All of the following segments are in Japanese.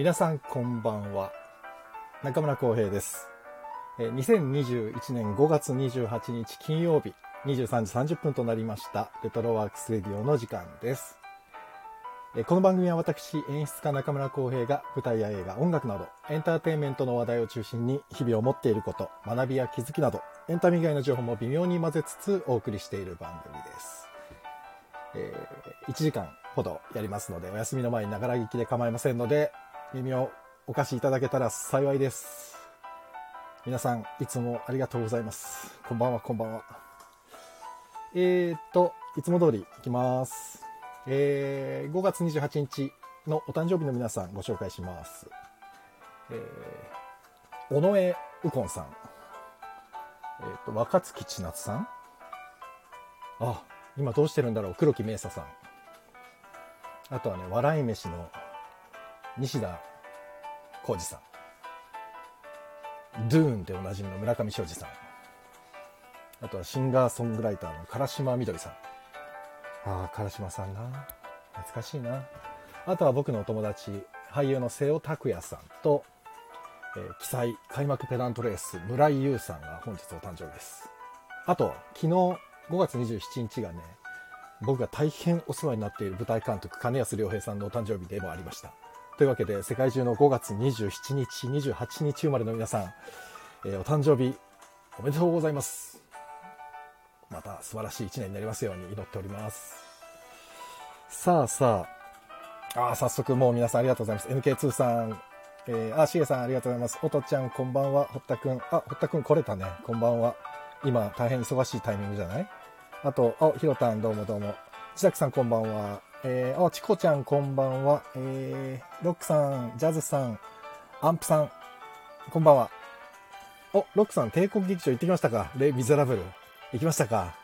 皆さんこんばんは。中村浩平です。えー2021年5月28日金曜日23時30分となりましたレトロワークスレディオの時間です。えこの番組は私演出家中村浩平が舞台や映画音楽などエンターテインメントの話題を中心に日々を持っていること学びや気づきなどエンタメ以外の情報も微妙に混ぜつつお送りしている番組です。えー1時間ほどやりますのでお休みの前にながら聞きで構いませんので耳をお貸しいただけたら幸いです。皆さんいつもありがとうございます。こんばんはこんばんは。えー、っといつも通りいきます。えー5月28日のお誕生日の皆さんご紹介します。えー、尾上右近さん。えーっと若槻千夏さん。あ今どうしてるんだろう。黒木明沙さん。あとはね笑い飯の西田浩二さん。ドゥーンでおなじみの村上昌司さん。あとはシンガーソングライターの唐島みどりさん。ああ唐島さんな。懐かしいな。あとは僕のお友達俳優の瀬尾拓也さんと、えー、記載開幕ペナントレース村井優さんが本日お誕生日です。あと昨日5月27日がね僕が大変お世話になっている舞台監督金安良平さんのお誕生日でもありました。というわけで世界中の5月27日28日生まれの皆さん、えーお誕生日おめでとうございますまた素晴らしい一年になりますように祈っておりますさあさああー早速もう皆さんありがとうございます NK2 さんえー、あ、しげさんありがとうございます。おとちゃんこんばんは。堀田くん。あ、堀田くん来れたね。こんばんは。今大変忙しいタイミングじゃない？あと、あ、ひろたんどうもどうも。ちさきさんこんばんは。えー、あ、ちこちゃんこんばんは。えー、ロックさん、ジャズさん、アンプさん、こんばんは。お、ロックさん、帝国劇場行ってきましたか？レ・ミゼラブル。行きましたか？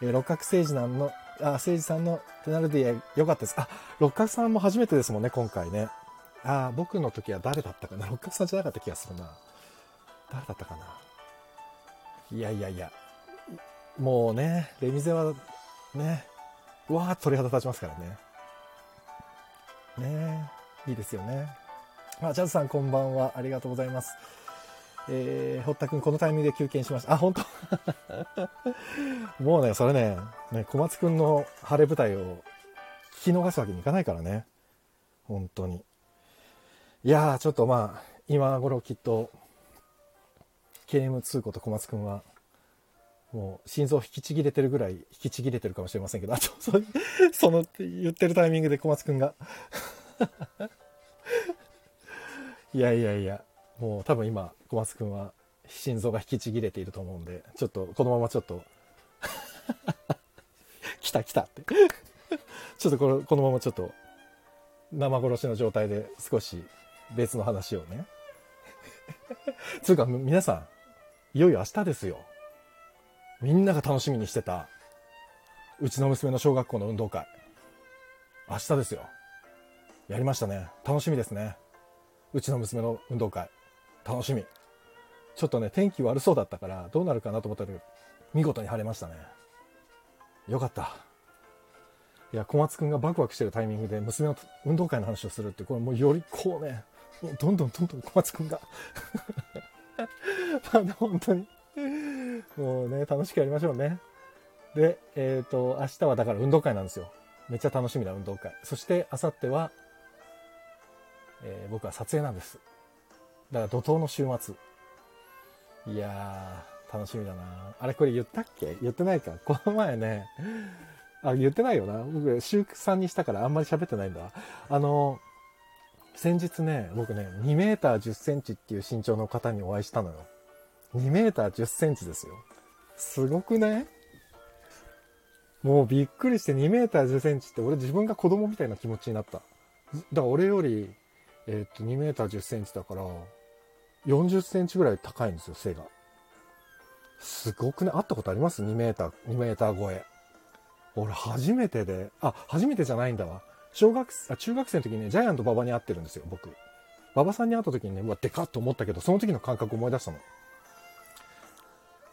えー、六角誠治なんの、あ、誠治さんのペナルティーよかったです。あ、六角さんも初めてですもんね、今回ね。あ、僕の時は誰だったかな？六角さんじゃなかった気がするな。誰だったかな？いやいやいや。もうね、レミゼはね、わーっと鳥肌立ちますからね。ねいいですよね。あ、ジャズさんこんばんは。ありがとうございます。えー、堀田くんこのタイミングで休憩しました。あ、本当？もうね、それね、ね、小松くんの晴れ舞台を聞き逃すわけにいかないからね。本当に。いやー、ちょっとまあ、今頃きっと、KM2 こと小松くんは、もう心臓引きちぎれてるぐらい引きちぎれてるかもしれませんけど、あと、そその言ってるタイミングで小松くんが。いやいやいや、もう多分今、小松くんは心臓が引きちぎれていると思うんで、ちょっとこのままちょっと、来た来たって。ちょっとこのこのままちょっと生殺しの状態で少し別の話をね。つうか皆さん、いよいよ明日ですよ。みんなが楽しみにしてた、うちの娘の小学校の運動会。明日ですよ。やりましたね。楽しみですね。うちの娘の運動会。楽しみ。ちょっとね、天気悪そうだったから、どうなるかなと思ったけど、見事に晴れましたね。よかった。いや、小松くんがバクバクしてるタイミングで娘の運動会の話をするって、これもうよりこうね、どんどんどんどん小松くんが まあ本当に、もうね、楽しくやりましょうね。で、えっ、と、明日はだから運動会なんですよ。めっちゃ楽しみな運動会。そして、明後日は、えー僕は撮影なんです。だから怒涛の週末。いやー、楽しみだな。あれこれ言ったっけ？言ってないか。この前ね、あ、言ってないよな。僕、週3にしたからあんまり喋ってないんだ。あの、先日ね、僕ね、2メーター10センチっていう身長の方にお会いしたのよ。2メーター10センチですよ。すごくね？もうびっくりして2メーター10センチって俺自分が子供みたいな気持ちになった。だから俺より、えーっと2メーター10センチだから、40センチぐらい高いんですよ、背が。すごくね、会ったことあります ?2 メーター、2メーター超え。俺初めてで、あ、初めてじゃないんだわ。小学あ、中学生の時にね、ジャイアント馬場に会ってるんですよ、僕。馬場さんに会った時にね、うわ、でかっと思ったけど、その時の感覚思い出したの。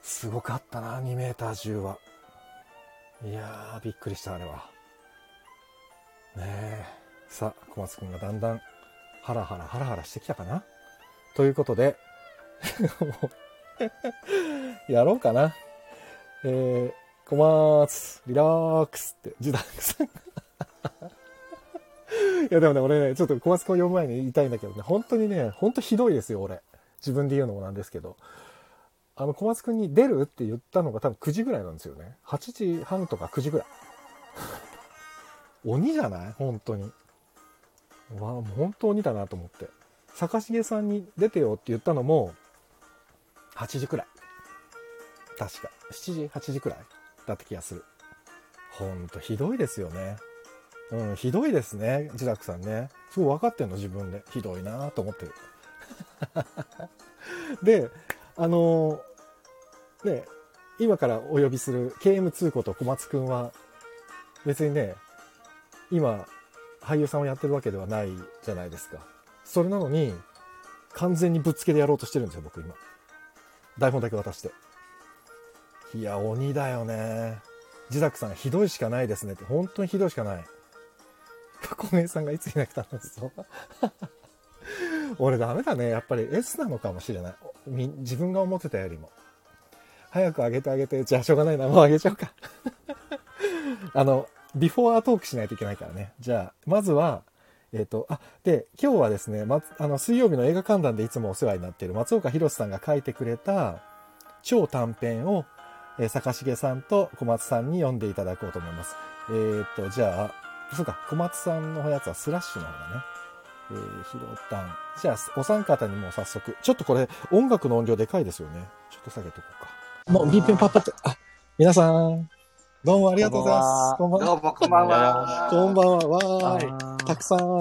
すごかったな、2メーター10は。いやー、びっくりした、あれは。ねえ。さあ、小松くんがだんだんハラハラハラハラしてきたかな？ということで、やろうかな。えー、小松、リラックスって、ジダックさん いやでもね、俺ね、ちょっと小松君を読む前に言いたいんだけどね、本当にね、本当ひどいですよ、俺。自分で言うのもなんですけど。あの、小松君に出るって言ったのが多分9時ぐらいなんですよね。8時半とか9時ぐらい。鬼じゃない？本当に。わあ、もう本当鬼だなと思って。坂重さんに出てよって言ったのも、8時くらい。確か。7時、8時くらいだった気がする。ほんとひどいですよね。うん、ひどいですね、ジラクさんね。すごい分かってんの、自分で。ひどいなと思ってる。で、あのー、ね、今からお呼びする KM2 こと小松くんは、別にね、今、俳優さんをやってるわけではないじゃないですか。それなのに、完全にぶっつけでやろうとしてるんですよ、僕今。台本だけ渡して。いや、鬼だよね。ジダクさん、ひどいしかないですねって、本当にひどいしかない。小明さんがいついなく楽しそう。俺ダメだね。やっぱり S なのかもしれない。自分が思ってたよりも。早く上げてあげて。じゃあしょうがないな。もう上げちゃおうか。あの、ビフォーアトークしないといけないからね。じゃあ、まずは、えっ、ー、と、あ、で、今日はですね、ま、あの、水曜日の映画観覧でいつもお世話になっている松岡弘さんが書いてくれた超短編を、えー、坂重さんと小松さんに読んでいただこうと思います。えっ、ー、と、じゃあ、そうか、小松さんのやつはスラッシュの方だね。えー、ひろたん。じゃあ、お三方にも早速。ちょっとこれ、音楽の音量でかいですよね。ちょっと下げとこうか。もう、ビーペンパッパって。あ、皆さん、どうもありがとうございます。こんばんは。どうもこんばんは。こんばんは。わーい。たくさん。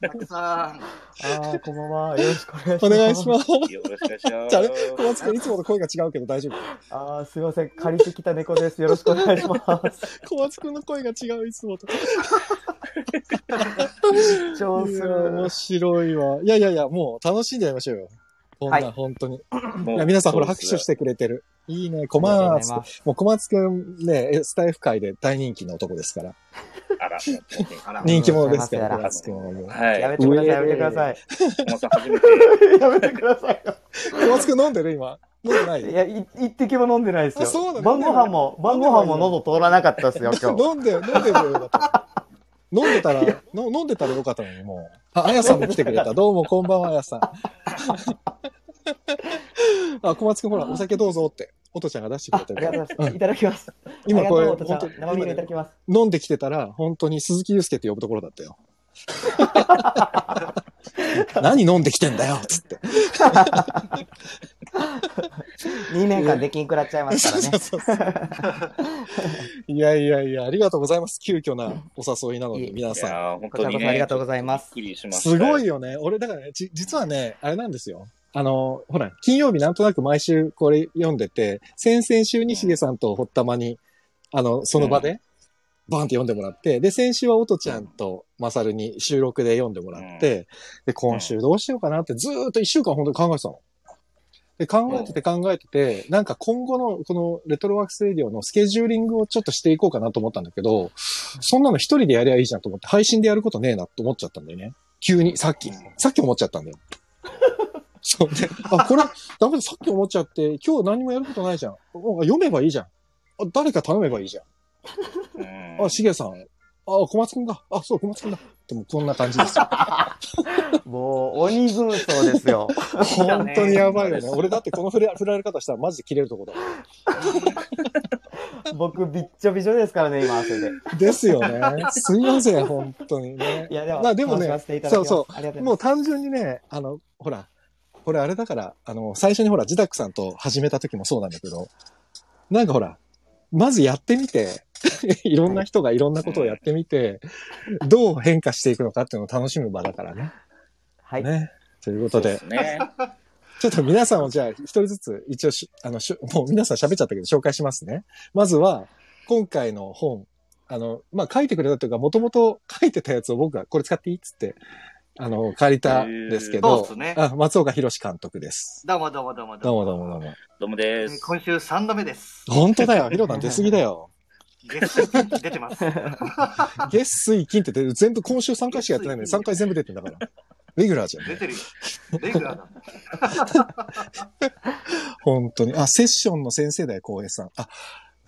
たくさん。あー、こんばんは。よろしくお願いします。お願いします。よろしくお願いします。じゃあね、小松君いつもと声が違うけど大丈夫？あー、すいません。借りてきた猫です。よろしくお願いします。小松君の声が違う、いつもと。超する。面白いわ。いやいやいや、もう楽しんでやりましょうよ。こんな、はい、本当に。いや、皆さんほら拍手してくれてる。いいね、小松。もう小松くんね、スタイフ界で大人気の男ですから。あら、人気者ですから、小松くんはもう。はい。やめてください、やめてください。小松初めて。やめてください小松くん飲んでる今？飲んでない？いや、い一滴も飲んでないですよ。そうだ晩ご飯も、晩ご飯も喉通らなかったですよ、今日。飲んで、飲んでるよ。飲んでたら、の飲んでたらよかったのに、もう。あ、あやさんも来てくれた。どうも、こんばんは、あやさん。あ、小松くんほら、お酒どうぞって、おとちゃんが出してくれてる。ありがとうございます。いただきます。今これ、本当生ビールいただきます。飲んできてたら、本当に鈴木祐介って呼ぶところだったよ。何飲んできてんだよつって。2年間できんくらっちゃいますからね。そうそうそう いやいやいや、ありがとうございます。急遽なお誘いなので、皆さん。本当に、ね、ありがとうございます。すごいよね。俺、だからね、実はね、あれなんですよ。あの、ほら、金曜日なんとなく毎週これ読んでて、先々週にしげさんとほったまに、あの、その場で、バーンって読んでもらって、で、先週はおとちゃんとまさるに収録で読んでもらって、で、今週どうしようかなってずーっと一週間本当に考えてたの。で、考えてて考えてて、なんか今後のこのレトロワークスレディオのスケジューリングをちょっとしていこうかなと思ったんだけど、そんなの一人でやりゃいいじゃんと思って、配信でやることねえなって思っちゃったんだよね。急に、さっき。さっき思っちゃったんだよ。そうで、あ、これ、ダメだ、さっき思っちゃって、今日何もやることないじゃん。読めばいいじゃん。誰か頼めばいいじゃん。あ、しげさん。あ、小松くんだ。あ、そう、小松くんだ。でもこんな感じですよ。もう、鬼軍曹ですよ。本当にやばいよね。俺だってこの振ら振られ方したらマジで切れるとこだ。僕、びっちょびちょですからね、今、汗で。ですよね。すいません、本当にね。いや、でも、まあでもね、そうそう。もう単純にね、あの、ほら、これあれだから、あの、最初にほら、ジダックさんと始めた時もそうなんだけど、なんかほら、まずやってみて、いろんな人がいろんなことをやってみて、どう変化していくのかっていうのを楽しむ場だからね。はい。ね。ということで。ね、ちょっと皆さんをじゃあ一人ずつ一応し、あのし、もう皆さん喋っちゃったけど紹介しますね。まずは、今回の本、あの、まあ、書いてくれたというか、もともと書いてたやつを僕がこれ使っていいっつって、あの、借りたんですけど、そうですね。あ、松岡弘監督です。どうもどうもどうもどうも。どうもどうもどうも。どうもです。今週3度目です。本当だよ。ヒロタン出過ぎだよ。月水金出てます。月水金って全部今週3回しかやってないのに3回全部出てんだから。レギュラーじゃん。出てるよ。レギュラーだ。本当に。あ、セッションの先生だよ、浩平さん。あ、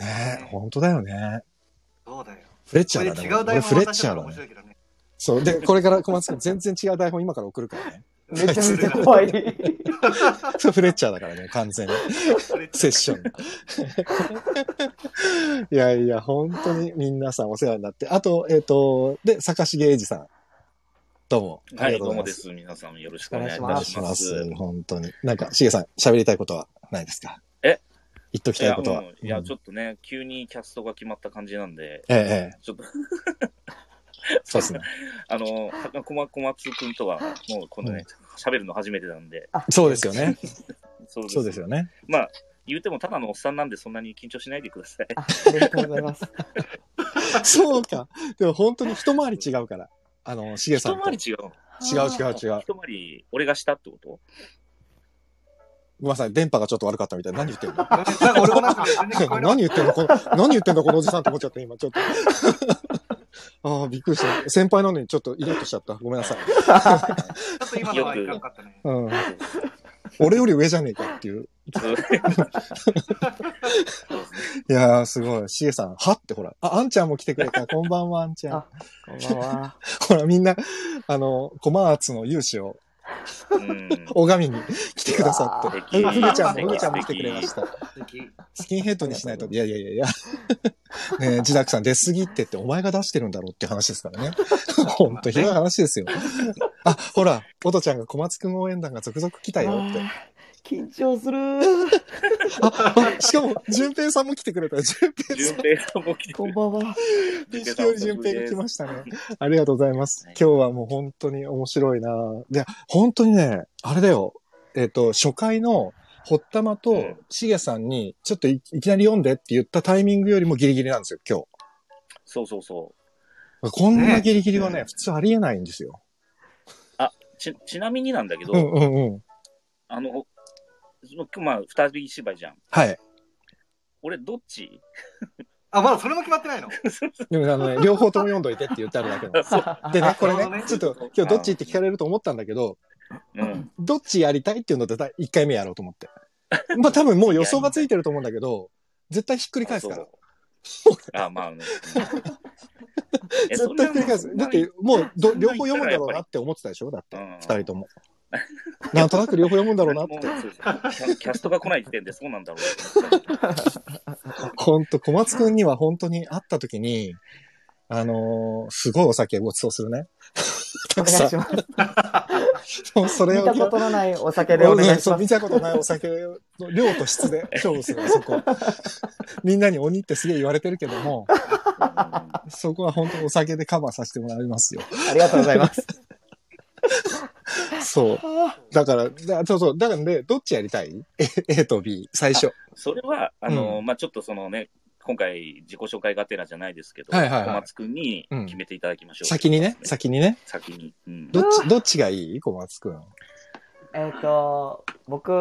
ねえ、本当だよね。そうだよ。フレッチこャーだね。違う台フレッチャーだね。そう。で、これから小松君全然違う台本今から送るからね。めちゃめちゃ怖い。そうフレッチャーだからね、完全に。セッション。いやいや、本当に皆さんお世話になって。あと、えっ、と、で、坂重英二さん。どうも。あはい、りがとうございま。どうもですす。皆さんよろしくお願いいお願いたしま。しますす。本当に。なんか、しげさん、喋りたいことはないですか？え？言っときいや、たいことは。うんいや、うんちょっとね、急にキャストが決まった感じなんで、ええ、ええ。ちょっと、そうですね。あの、は小松小松くんとは、もうこのね、喋るの初めてなんで、そうですよね。そうそうですよね。まあ、言うてもただのおっさんなんでそんなに緊張しないでください。あありがとうございます。そうか。でも本当に一回り違うから。あの、しげさ一んと。回り違うの？違う違う違う。一回り、俺がしたってこと？ごめんなさい、電波がちょっと悪かったみたい。何言ってんの？何言ってんの？この何言ってんの？このおじさんと思っちゃって、今、ちょっと。ああ、びっくりした。先輩なのにちょっとイラッとしちゃった。ごめんなさい。た。ちょっと今のはいかんかったね。うん。俺より上じゃねえかっていう。いやー、すごい。しげさん、はってほら。あ、あんちゃんも来てくれた。こんばんは、あんちゃんあ。こんばんは。ほら、みんな、あの、コマーツの勇姿をうん。拝みに来てくださって。ふぐちゃんも、ふぐちゃんも来てくれました。スキンヘッドにしないと。いやいやいやいや。ねえ、ジダクさん出過ぎってってお前が出してるんだろうって話ですからね。ほんとひどい話ですよ。あ、ほら、おとちゃんが小松くん応援団が続々来たよって。緊張する。あ、あしかも、淳平さんも来てくれた。淳平さん。順平さんも来てくれこんばんは。錦織淳平が来ましたね。ありがとうございます。今日はもう本当に面白いなで、本当にね、あれだよ。えっ、と、初回の、ほったまとうん、しげさんに、ちょっといいきなり読んでって言ったタイミングよりもギリギリなんですよ、今そうそうそ日。こんなギリギリはね、ね普通ありえないんですよ。う。ち、ちなみになんだけど、うんうんうん。あのまあ、二人芝居じゃん。はい。俺、どっち？あ、まだそれも決まってないの？でもあのね、両方とも読んどいてって言ってあるだけ。でね、これね、ねちょっと今日どっちって聞かれると思ったんだけど、うん。どっちやりたいっていうので1回目やろうと思って。まあ 多分もう予想がついてると思うんだけど、絶対ひっくり返すから。あ、まあね。え絶対ひっくり返す。だって、もうど、両方読むんだろうなって思ってたでしょ？だって、うん二人とも。なんとなく両方読むんだろうなって。もうそうそう キャストが来ない時点でそうなんだろう。ほんと、小松くんには本当に会った時に、あのーすごいお酒ごちそうするね。た お。願いします。もうそれを見たことのないお酒でお願いしそう見ます。たことないお酒の量と質で勝負する、そこ。みんなに鬼ってすげえ言われてるけども、そこは本当にお酒でカバーさせてもらいますよ。ありがとうございます。そう。だから、だそうそう。だからね、どっちやりたい ?A, と B、最初。それは、あの、うまあちょっとそのね、今回自己紹介がてらじゃないですけど、はいはいはい小松くんに決めていただきましょう。先にね、先にね？先に。うん。どっち、どっちがいい？小松くん。えっと、僕、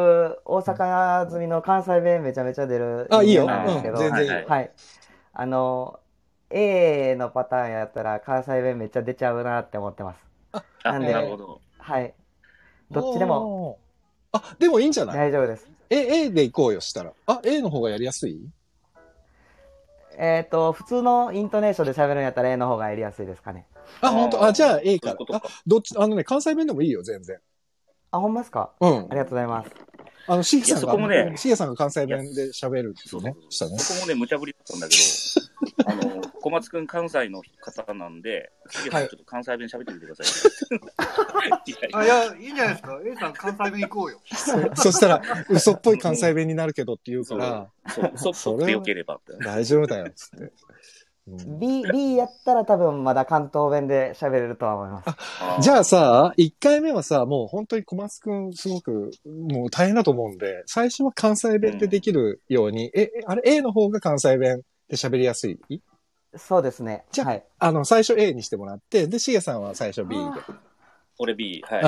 大阪住みの関西弁めちゃめちゃ出るあ、いいよ。なんですけど、うん、全然いい。はいはい。あの、A のパターンやったら関西弁めっちゃ出ちゃうなって思ってます。あ、なんでなるほど。はい。どっちでも。あ、でもいいんじゃない？大丈夫です。え、A で行こうよしたら。あ、A の方がやりやすい？えっと、普通のイントネーションで喋るんやったら A の方がやりやすいですかね。あ、本当？あ、じゃあ A からあか、どっち、あのね、関西弁でもいいよ、全然。あ、ほんまですか？うんあ。りがとうございます。あの、シゲさんいやそこもが、ねシゲさんが関西弁で喋るそうよね。したね。そこもね、無茶ぶりだったんだけど、あの、小松くん関西の方なんで、しげさんちょっと関西弁喋ってみてください。いやいあ、やいや、いいんじゃないですか。A さん関西弁行こうよ。そ そしたら、嘘っぽい関西弁になるけどって言うから、そう、そっとってよければって。大丈夫だよ、つって。うん B、B やったら多分まだ関東弁で喋れるとは思います。じゃああさ、1回目はさ、もう本当に小松くんすごく、もう大変だと思うんで、最初は関西弁でできるように、え、あれ A の方が関西弁で喋りやすい？そうですね。じゃあはい。あの、最初 A にしてもらって、で、しげさんは最初 B で。俺 B、はい。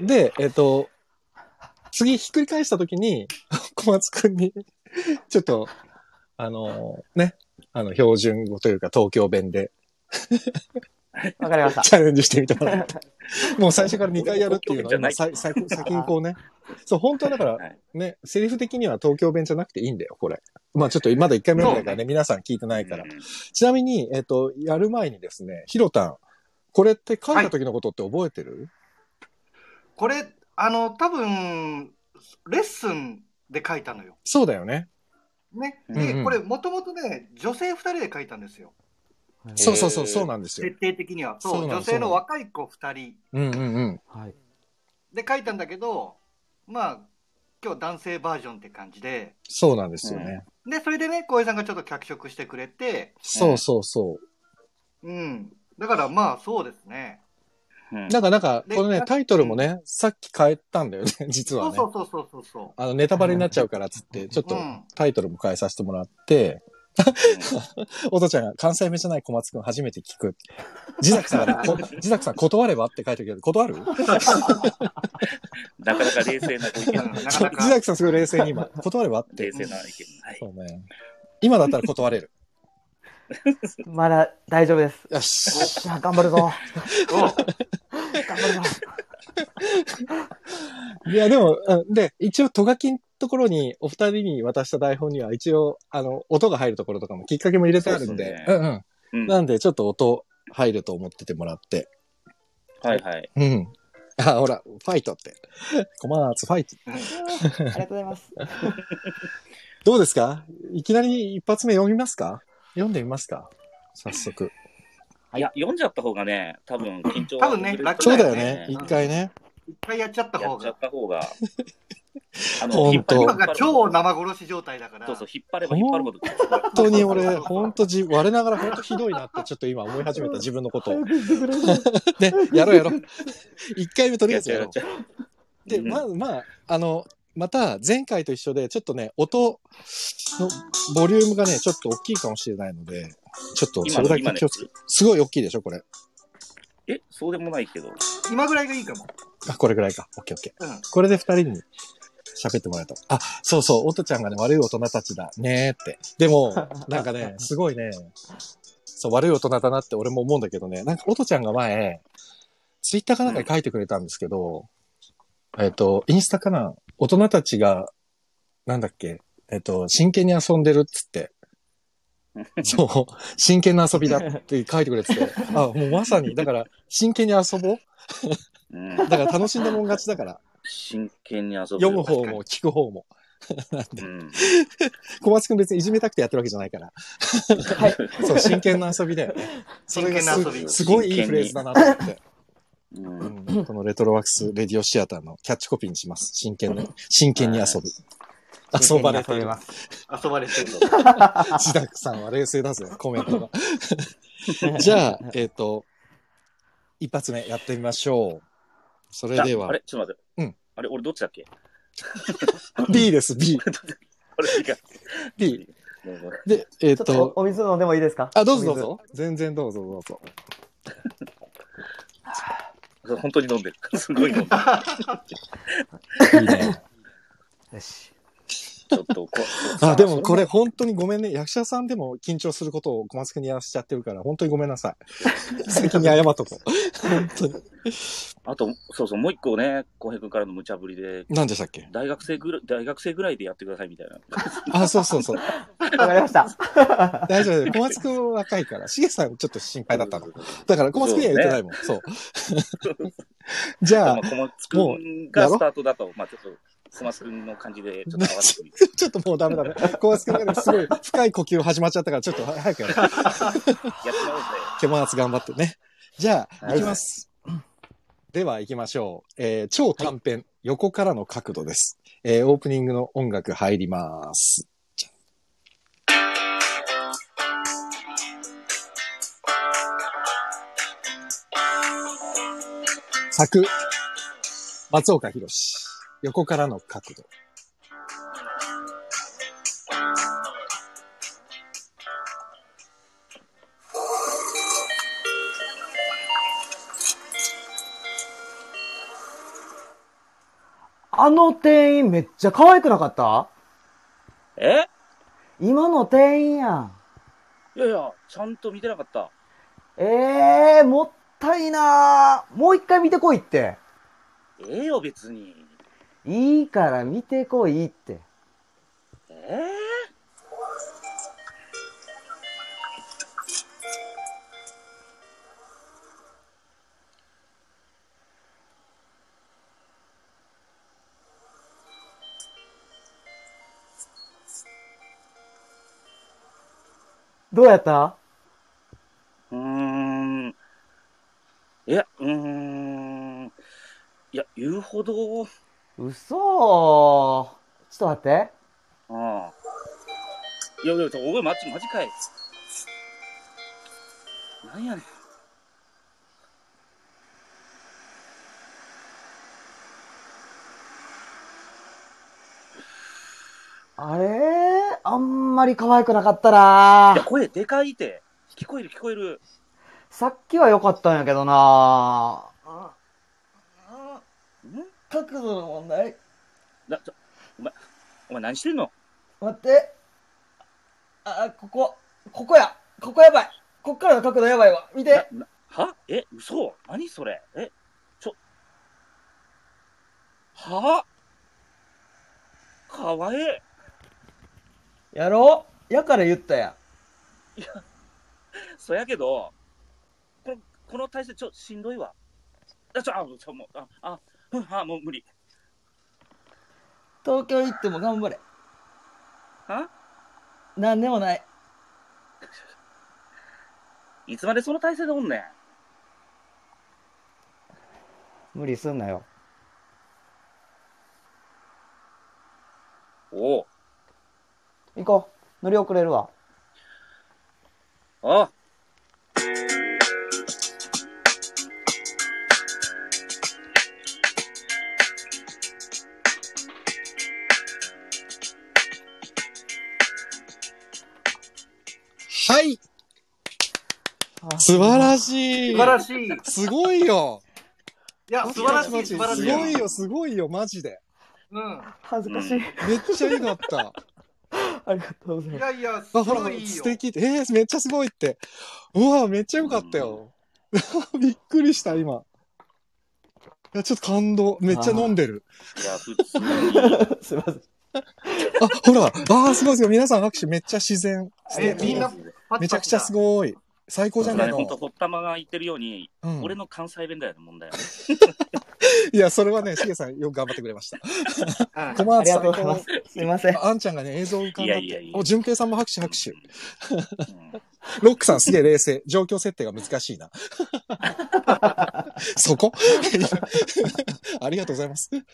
うん。で、えっ、と、次ひっくり返したときに、小松くんに、ちょっと、あのね、あの、標準語というか東京弁で わかりました。チャレンジしてみてもら。もう最初から2回やるっていうのは、先にこうね。そう、本当はだからはいね、セリフ的には東京弁じゃなくていいんだよ、これ。まあちょっとまだ1回目だからね、皆さん聞いてないから。うんちなみに、えっ、と、やる前にですね、ひろたん、これって書いた時のことって覚えてる、これ、あの、多分、レッスンで書いたのよ。そうだよね。ね。うんで、うんこれ、もともとね、女性2人で書いたんですよ。そうそうそう、そうなんですよ設。定的には。そう女性の若い子2人うんうんうん。はい。で書いたんだけど、まあ、今日男性バージョンって感じで、そうなんですよね。で、それでね、小江さんがちょっと脚色してくれて、そうそうそう。うん。だからまあ、そうですね。うんなんか、なんか、でこのね、タイトルもね、さっき変えたんだよね、実はね。そうそうそうそうそあの、ネタバレになっちゃうからっつって、ちょっとうんタイトルも変えさせてもらって、おとちゃんが関西弁じゃない小松くん初めて聞く。自作さんが自作 さん断ればって書いてるけど、断る？なかなか冷静なご意見。自。作さんすごい冷静に今、断ればって冷。静な意見。はい。そうね。今だったら断れる。まだ大丈夫です。よし。じゃあ頑張るぞ。お 頑張るぞ。いや、でも、うんで、一応、とがきんところに、お二人に渡した台本には、一応、あの、音が入るところとかもきっかけも入れてあるんで、そううんうん。うんなんで、ちょっと音入ると思っててもらって。はいはい。うん。あ、ほら、ファイトって。小松ファイト。ありがとうございます。どうですか？いきなり一発目読みますか？読んでみますか？早速。いや、読んじゃった方がね、多分緊張多分ね楽そうだよだね。うん一回ね。一回やっちゃった方がやっちゃっ。た方が。あほ今が超生殺し状態だから。そうそう、引っ張れば引っ張るほど。本当に俺、本当じ、我ながら本当ひどいなってちょっと今思い始めた自分のことを。ね、やろうやろう。一回目とりあえずやろう。で、うんまあまあ、あの、また前回と一緒で、ちょっとね、音のボリュームがね、ちょっと大きいかもしれないので、ちょっとそれだけ気をつけすごい大きいでしょ、これ。え、そうでもないけど。今ぐらいがいいかも。あ、これぐらいか。オッケーオッケー。うん。これで二人に喋ってもらえた。あ、そうそう、おとちゃんがね、悪い大人たちだねーって。でも、なんかね、すごいね、そう、悪い大人だなって俺も思うんだけどね、なんかおとちゃんが前、ツイッターかなんかに書いてくれたんですけど、えっ、と、インスタかな大人たちが、なんだっけえっ、と、真剣に遊んでるっつって。そう、真剣な遊びだって書いてくれてて、あ、もうまさに、だから、真剣に遊ぼううん。だから楽しんだもん勝ちだから、真剣に遊ぶ。読む方も聞く方も。なんでうん。小松くん別にいじめたくてやってるわけじゃないから。はい。そう、真剣な遊びだよね。それが真剣な遊びすすごいいいフレーズだなと思って。うんうんこのレトロワークスレディオシアターのキャッチコピーにします。真剣に、真剣に遊ぶ。遊ばれてる。遊びます。遊ばれてる。自宅さんは冷静だぜ、コメントが。じゃあ、えっ、と、一発目やってみましょう。それではああ、れ？ちょっと待って。うん。あれ俺どっちだっけ？B です、B。あれ違う。B。で、えっ、ちょっとと、おお水飲んでもいいですか？あ、どうぞどうぞ。全然どうぞどうぞ。本当に飲んでる。すごい飲んでる。いいね。よし。ちょっとこあ、でもこれ本当にごめんね。役者さんでも緊張することを小松くんにやらせちゃってるから、本当にごめんなさい。先に謝っとこう。本当に。あと、そうそう、もう一個ね、浩平君からの無茶ぶりで、何でしたっけ？大学生ぐらい、大学生ぐらいでやってくださいみたいな。あ、そうそうそう。わかりました。大丈夫。小松くんは若いから。しげさんちょっと心配だったの。だから小松くんには言ってないもん。そう。じゃあまあ、、小松君がスタートだと、まあちょっと、小松君の感じで、ちょっと合わせてみて。ちょっともうダメだね。小松くんがね、すごい深い呼吸始まっちゃったから、ちょっと早くやろう。やってもらおうぜ。小松頑張ってね。じゃあ、はい行きます。では行きましょう。えー超短編、横からの角度です。えーオープニングの音楽入ります。作、松岡弘横からの角度。あの店員めっちゃ可愛くなかった？え？今の店員やん。いやいや、ちゃんと見てなかった。ええー、もったいなーもう一回見てこいって。ええよ、別に。いいから見てこいって。ええどうやったうーん。いや、うーん。いや、言うほど、嘘ちょっと待って。ああ。いやいや、おい、マジ、マジかい。なんやねん。あれ？あんまり可愛くなかったないや、声でかいて。聞こえる、聞こえる。さっきは良かったんやけどなん？角度の問題？な、ちょ、お前、お前何してんの？待って。あ、ここ、ここや。ここやばい。こっからの角度やばいわ。見て。は？え嘘？何それ？えちょ、は？かわいい。やろうやから言ったや。そやけど、この、体勢ちょ、しんどいわ。あ、ちょ、あ、ちょ、もう、あ、あ、うん、あ、もう無理。東京行っても頑張れ。はなんでもない。いつまでその体勢でおんねん。無理すんなよ。おう。行こう。乗り遅れるわ。あは素晴らしい素晴らしい。いすごいよや、素晴らしい、素晴らしい。すごいよ、すごいよ、マジで。うん。恥ずかしい。めっちゃ良かった。ありがとうございます。いやいや、すあ、ほらごい、いいよ。素敵って。えー、めっちゃすごいって。うわ、めっちゃ良かったよ。びっくりした、今。いや、ちょっと感動。めっちゃ飲んでる。いや、普通に。すいません。あ、ほら。あー、すごいすごい。皆さん拍手めっちゃ自然。素え、敵みんな、めちゃくちゃすごい。最高じゃないほんと、の。ほったまが言ってるように、うん俺の関西弁だよね、問題は。いや、それはね、しげさんよく頑張ってくれました。うん小松さんありがとうございます。すいません。ああんちゃんがね、映像浮かんだっていやいやい。やお、純平さんも拍手拍手。うんロックさんすげえ冷静。状況設定が難しいな。そこ？ありがとうございます。ね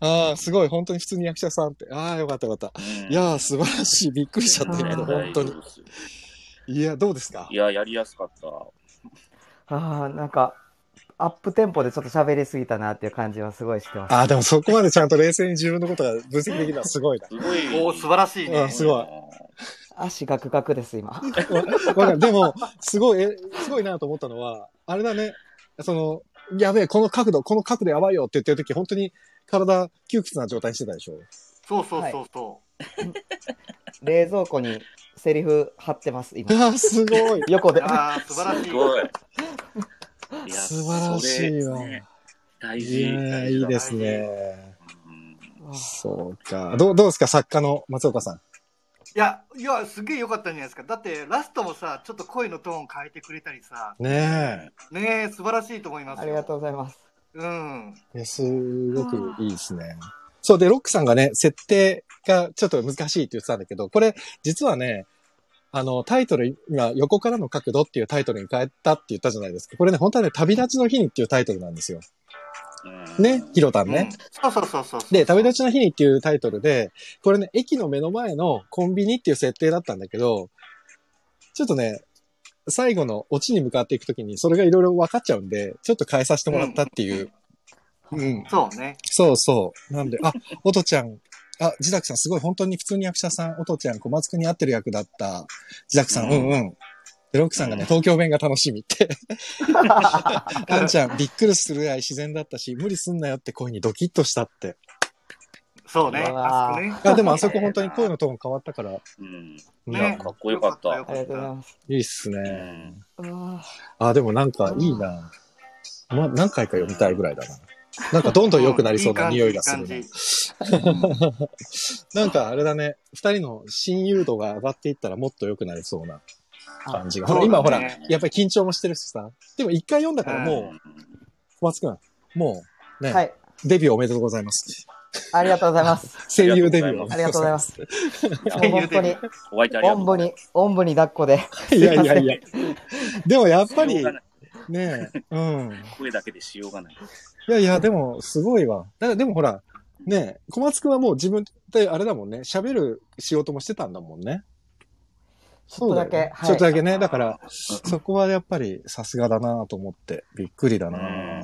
ああ、すごい。本当に普通に役者さんって。ああ、よかったよかった。うんいやー、素晴らしい。びっくりしちゃった、今の、本当にいや、どうですか？いや、やりやすかった。ああ、なんか、アップテンポでちょっと喋りすぎたなっていう感じはすごいしてます。ああ、でもそこまでちゃんと冷静に自分のことが分析できるのはすごいな。すごい。おー素晴らしいねうん。すごい足ガクガクです、今。わわかる。でも、すごい、え、すごいなと思ったのは、あれだね、その、やべえ、この角度、この角度やばいよって言ってる時本当に体窮屈な状態にしてたでしょ？そうそうそうそ冷蔵庫にセリフ貼ってます、今。ああ、すごい。う。横で。ああ、素晴らしい。すごい。いや素晴らしいわ大い事。いいですね。うんそうか。どう、どうですか作家の松岡さん。いや、いや、すげえ良かったんじゃないですか。だって、ラストもさ、ちょっと声のトーン変えてくれたりさ、ねねえ、素晴らしいと思いますよ。ありがとうございます。うん。え。いや、すごくいいですね。そうで、ロックさんがね、設定がちょっと難しいって言ってたんだけど、これ、実はね、あの、タイトル、今、横からの角度っていうタイトルに変えたって言ったじゃないですか。これね、本当はね、旅立ちの日にっていうタイトルなんですよ。うんね、ヒロタンうんね。そうそうそうそう。で、旅立ちの日にっていうタイトルで、これね、駅の目の前のコンビニっていう設定だったんだけど、ちょっとね、最後のオチに向かっていくときに、それがいろいろ分かっちゃうんで、ちょっと変えさせてもらったっていう。うん。そうね。そうそう。なんで、あ、おとちゃん、あ、自宅さんすごい、本当に普通に役者さん、おとちゃん、小松くんに合ってる役だった。自宅さん、ううんんうん。で、ロックさんがね、東京弁が楽しみって。あんちゃん、びっくりするぐらい自然だったし、無理すんなよって声にドキッとしたって。そうね。あそこね。あでもあそこ本当に声のトーン変わったから、うん。いねや、かっこよかった。よありがとうございます。いいっすうね。あ、でもなんかいいな。ま、何回か読みたいぐらいだな。なんかどんどん良くなりそうな匂いがするね。なんかあれだね、二人の親友度が上がっていったらもっと良くなりそうな感じが。ね今ほら、やっぱり緊張もしてるしさ。でも一回読んだからもう、小松くん、もうね、はい。デビューおめでとうございます。ありがとうございます。声優デビューありがとうございます。本当に、おんぶに、おんぶに抱っこで。いやいやいや。でもやっぱりねうん。声だけでしようがない。いやいや、でも、すごいわ。だから、でもほら、ね小松くんはもう自分であれだもんね、喋る仕事もしてたんだもんね。ちょっとだけそうよねはいちょっとだけね。だから、そこはやっぱりさすがだなと思って、びっくりだな、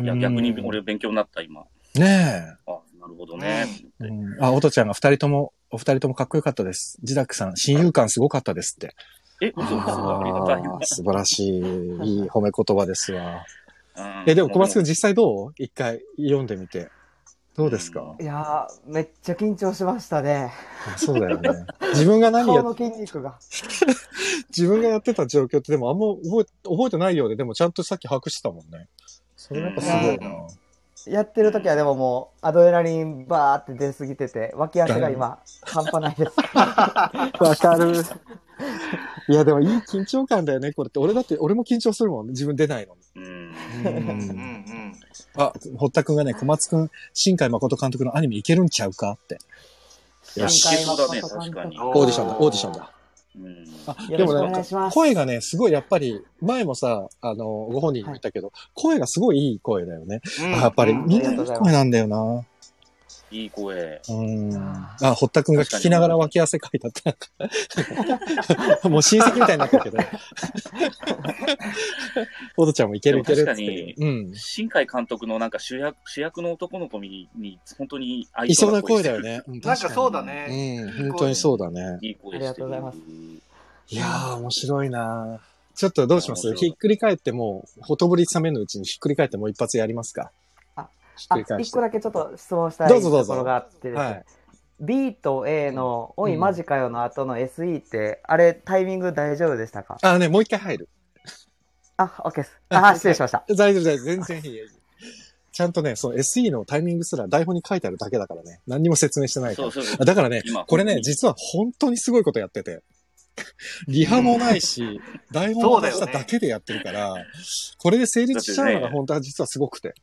いや、逆に俺勉強になった、今。ねあ、なるほどね。え。うん、あ、おとちゃんが二人とも、お二人ともかっこよかったです。ジダックさん、親友感すごかったですって。え、嘘嘘ありがたい。素晴らしい、いい褒め言葉ですわ。うんえ、でも小松くん実際どう？一回読んでみて。どうですか、いやー、めっちゃ緊張しましたね。あそうだよね。自分が何や顔の筋肉が。自分がやってた状況ってでもあんま覚え覚えてないようで、でもちゃんとさっき把握してたもんね。それやっぱすごいな。やってる時はでももう、アドレナリンバーって出すぎてて、脇汗が今、半端ないです。わかる。いや、でもいい緊張感だよね、これって。俺だって、俺も緊張するもん、自分出ないの。うん。うん。うん。あ、堀田くん。がね、小松くん、新海誠監督のアニメいけるん。ちゃうかって。よしいけそうだね、確かに。おオーディションだ、オーディションだ。うん。あ、でもなんか願いします。声がね、すごいやっぱり、前もさ、あの、ご本人言ったけど、声がすごいいい声だよね。うんあやっぱり、うんみんないい声なんだよな。いい声。うん。あ、堀田くんが聞きながら脇汗かいたって、なんかもう親戚みたいになってるけど。ほどちゃんもいけるいけるっつってるうん。新海監督のなんか主役、主役の男の子に、に本当に合いそうな声だよ。よね。うんなんかそうだ。確かにね。うん、本当にそうだね。いい声。ありがとうございますいやー、面白いなちょっとどうします？ひっくり返ってもう、ほとぼり冷めぬうちにひっくり返ってもう一発やりますか？あ一個。だけちょっと質問したいどうぞどうぞところがあってですね、はい B と A の「おいうんマジかよ」の後の SE って、あれタイミング大丈夫でしたか？あ、ね、もう一回入る。あ OK ですあ失礼しました 大丈夫、大丈夫。全然いい。ちゃんとね、その SE のタイミングすら台本に書いてあるだけだからね。何にも説明してないからそう。そうあだからね今、これね、実は本当にすごいことやってて。リハもないし、台本を出しただけでやってるから、これで成立しちゃうのが本当は実はすごくて。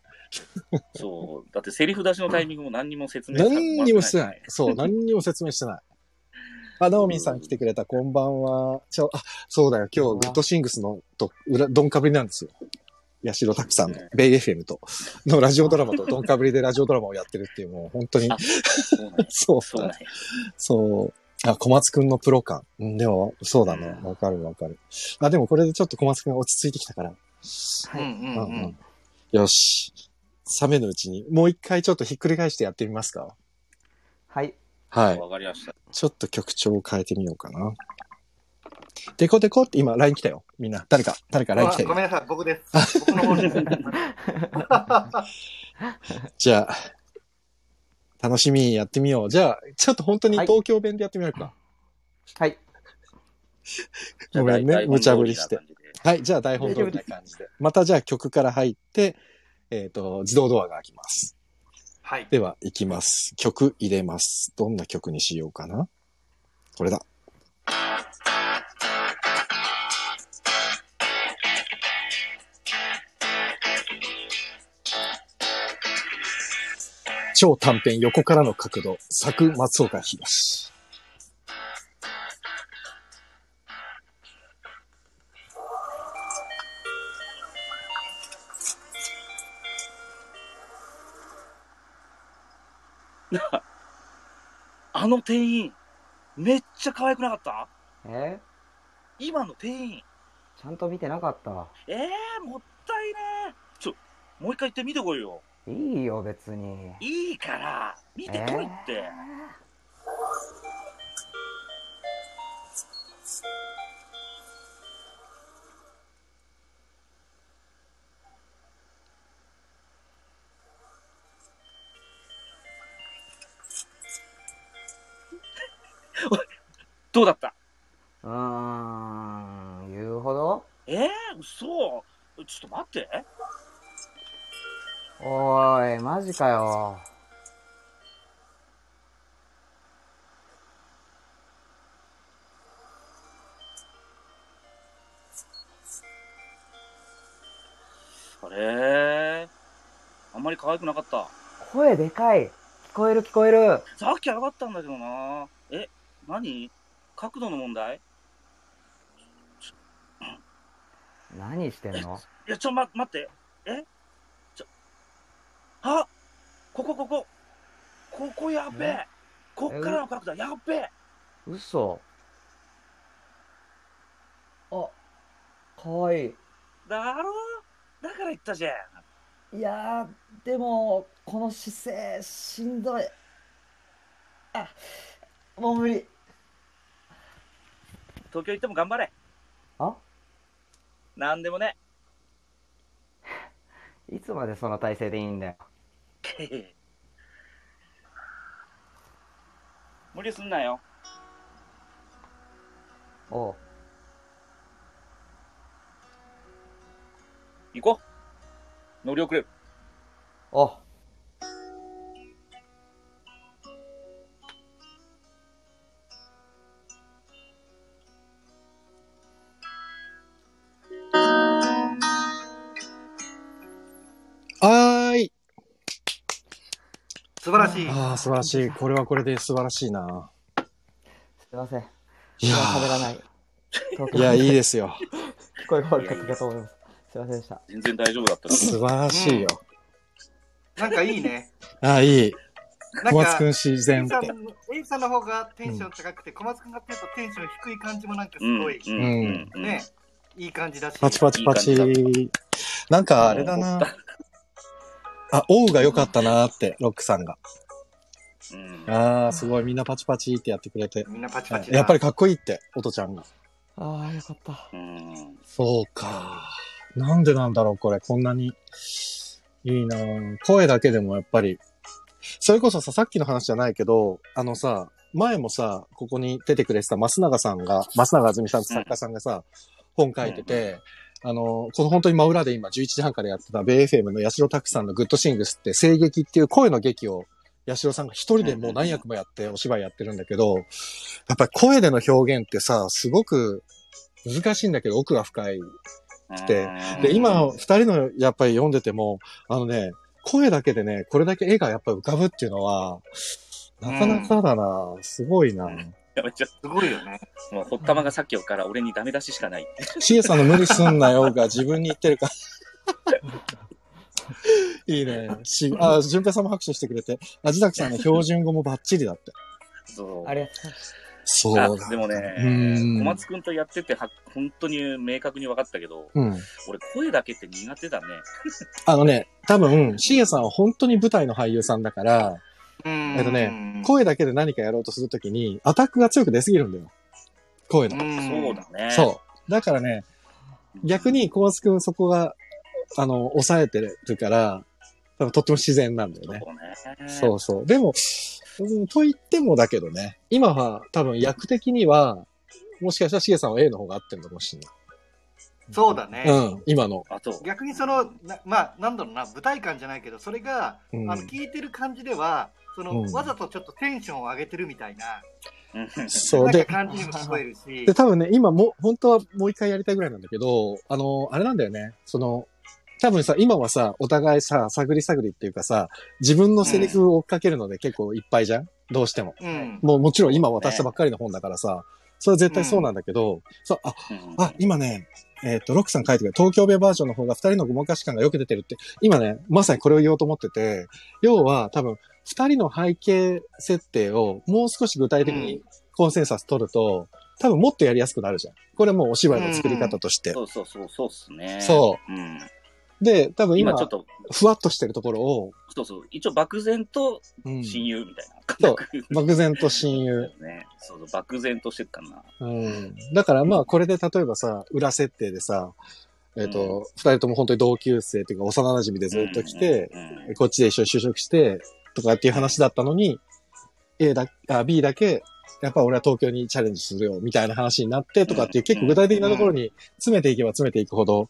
そう。だってセリフ出しのタイミングも何にも説明されて何にもしてない。そう、何にも説明してない。あ、ナオミンさん来てくれた、こんばんは。ちょ、あ、そうだよ、今日、グッドシングスの、と、裏、ドンかぶりなんですよ。八代拓さんの、ベイ FM と、のラジオドラマと、ドンかぶりでラジオドラマをやってるっていう、もう本当にあ、そう。そう、そう。あ、小松くんのプロ感。うん、でも、そうだね。わかるわかる。あ、でもこれでちょっと小松くんが落ち着いてきたから。はい、うんうん。よし。冷めぬうちに、もう一回ちょっとひっくり返してやってみますか？はいはい。わかりました。ちょっと曲調を変えてみようかな。デコデコって今 LINE 来たよ。みんな。誰か、誰か LINE 来たごめんなさい、僕です。僕の方です。じゃあ、楽しみにやってみよう。じゃあ、ちょっと本当にはい東京弁でやってみようか。はいごめんね無茶ぶりして。はい、じゃあ台本通りな感じで。またじゃあ曲から入って、えっ、と、自動ドアが開きます。はい。では、行きます。曲入れます。どんな曲にしようかな？これだ。超短編横からの角度、作松岡東。あの店員、めっちゃ可愛くなかった？え？今の店員。ちゃんと見てなかったえー、もったいねー。ちょ、もう一回行って見てこいよ。いいよ別にいいから、見てこいって。どうだった？うーん、言うほど？えー、嘘ちょっと待って。おーい、マジかよ。あれあんまり可愛くなかった。声でかい。聞こえる聞こえる。さっき上がったんだけどな。え、何？角度の問題？何してんの？いや、ちょ、ま、待って。え？ちょ、あここ、ここ。ここやべえ。こっからの角度やべえ。嘘。あ、かわいい。だろ？だから言ったじゃん。いやー、でも、この姿勢、しんどい。あ、もう無理。東京行っても頑張れ。あ？なんでもね。いつまでその体勢でいいんだよ。無理すんなよ。おう。行こう。乗り遅れる。お素晴らしい。ああ、素晴らしい。これはこれで素晴らしいな。すいません。いや喋らない。ーいや、いいですよ。声が悪かったかと思います。すいませんでした。全然大丈夫だった。素晴らしいよ。なんかいいね。ああ、いい。小松くん、自然って。さんの A さんの方がテンション高くて、小松くんがちょっとテンション低い感じもなんかすうん、ごい、うん、ね、いい感じだし。パチパチパチいい。なんかあれだな。あ、オウが良かったなーって、ロックさんが。うん。ああ、すごい。みんなパチパチってやってくれて。みんなパチパチだやっぱりかっこいいって、おとちゃんが。ああ、よかった。うん。そうか。なんでなんだろう、これ。こんなに。いいな声だけでもやっぱり。それこそさ、さっきの話じゃないけど、あのさ、前もさ、ここに出てくれてた増永さんが、増永あずみさんって作家さんがさ、本書いてて、あの、この本当に真裏で今11時半からやってた、ベイ FM の八代拓さんのグッドシングスって声劇っていう声の劇を、八代さんが一人でもう何役もやってお芝居やってるんだけど、やっぱり声での表現ってさ、すごく難しいんだけど奥が深いて。うん。で、今、二人のやっぱり読んでても、あのね、声だけでね、これだけ絵がやっぱ浮かぶっていうのは、なかなかだな、すごいな。やめちゃすごいよね。もう、ほったまがさっきから俺にダメ出ししかない。シエさんの無理すんなよが自分に言ってるから。いいね。し、あ、淳平さんも拍手してくれて、アジダクさんの標準語もバッチリだって。そう。ありがとうございます。そうあだ。でもね、うん小松くんとやってては、本当に明確に分かったけど、うん。俺声だけって苦手だね。あのね、多分、シエさんは本当に舞台の俳優さんだから、うんえっとね、声だけで何かやろうとするときに、アタックが強く出すぎるんだよ。声の。うんそうだね。そう。だからね、逆に小松くんそこが、あの、抑えてるから、多分とっても自然なんだよね。そうね。そうそう。でも、うん、と言ってもだけどね、今は多分役的には、もしかしたらしげさんは A の方が合ってるのかもしれそうだね。ない。うん、今の。あと、逆にその、なまあ、なんだろうな、舞台感じゃないけど、それが、うんあの聞いてる感じでは、その、うんわざとちょっとテンションを上げてるみたいな、うんそう。なんかで、感じにも聞こえるしで、、多分ね、今も、本当はもう一回やりたいぐらいなんだけど、あの、あれなんだよね。その、多分さ、今はさ、お互いさ、探り探りっていうかさ、自分のセリフを追っかけるので結構いっぱいじゃん？どうしても。うん。もうもちろん今渡したばっかりの本だからさ、それは絶対そうなんだけど、そう、あ、うんあ、今ね、えっ、と、ロックさん書いてくれ東京ベバージョンの方が二人のごまかし感がよく出てるって、今ね、まさにこれを言おうと思ってて、要は多分、二人の背景設定をもう少し具体的にコンセンサス取ると、多分もっとやりやすくなるじゃん。これもうお芝居の作り方として。そうそうそう、そうっすね。。そううん。で、多分今、今ちょっと、ふわっとしてるところを、そうそう、一応漠然とうん、親友みたいなそう。漠然と親友。ね。そうそう、漠然としてるかな。うん。だからまあ、これで例えばさ、裏設定でさ、えっ、うと、二、人とも本当に同級生っていうか幼馴染でずっと来て、うんうんこっちで一緒に就職して、とかっていう話だったのに、A だ、あ、B だけやっぱ俺は東京にチャレンジするよ、みたいな話になってとかっていう結構具体的なところに詰めていけば詰めていくほど、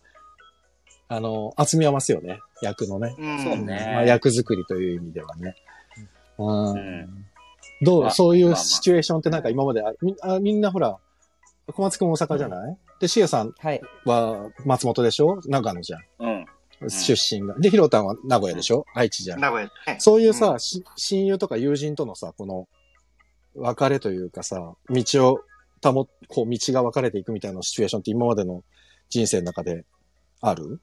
あの、厚みは増すよね。役のね。うんそうねまあ、役作りという意味ではね。うんうんどう、まあそういうシチュエーションってなんか今まであみあみんなほら、小松くん大阪じゃない、で、シエさんはい。は松本でしょ？長野じゃん。うん。出身が。で、ヒロタンは名古屋でしょ？愛知じゃん。名古屋ね。そういうさ、うんし親友とか友人とのさ、この、別れというかさ、道を保っ、こう、道が分かれていくみたいなシチュエーションって今までの人生の中である？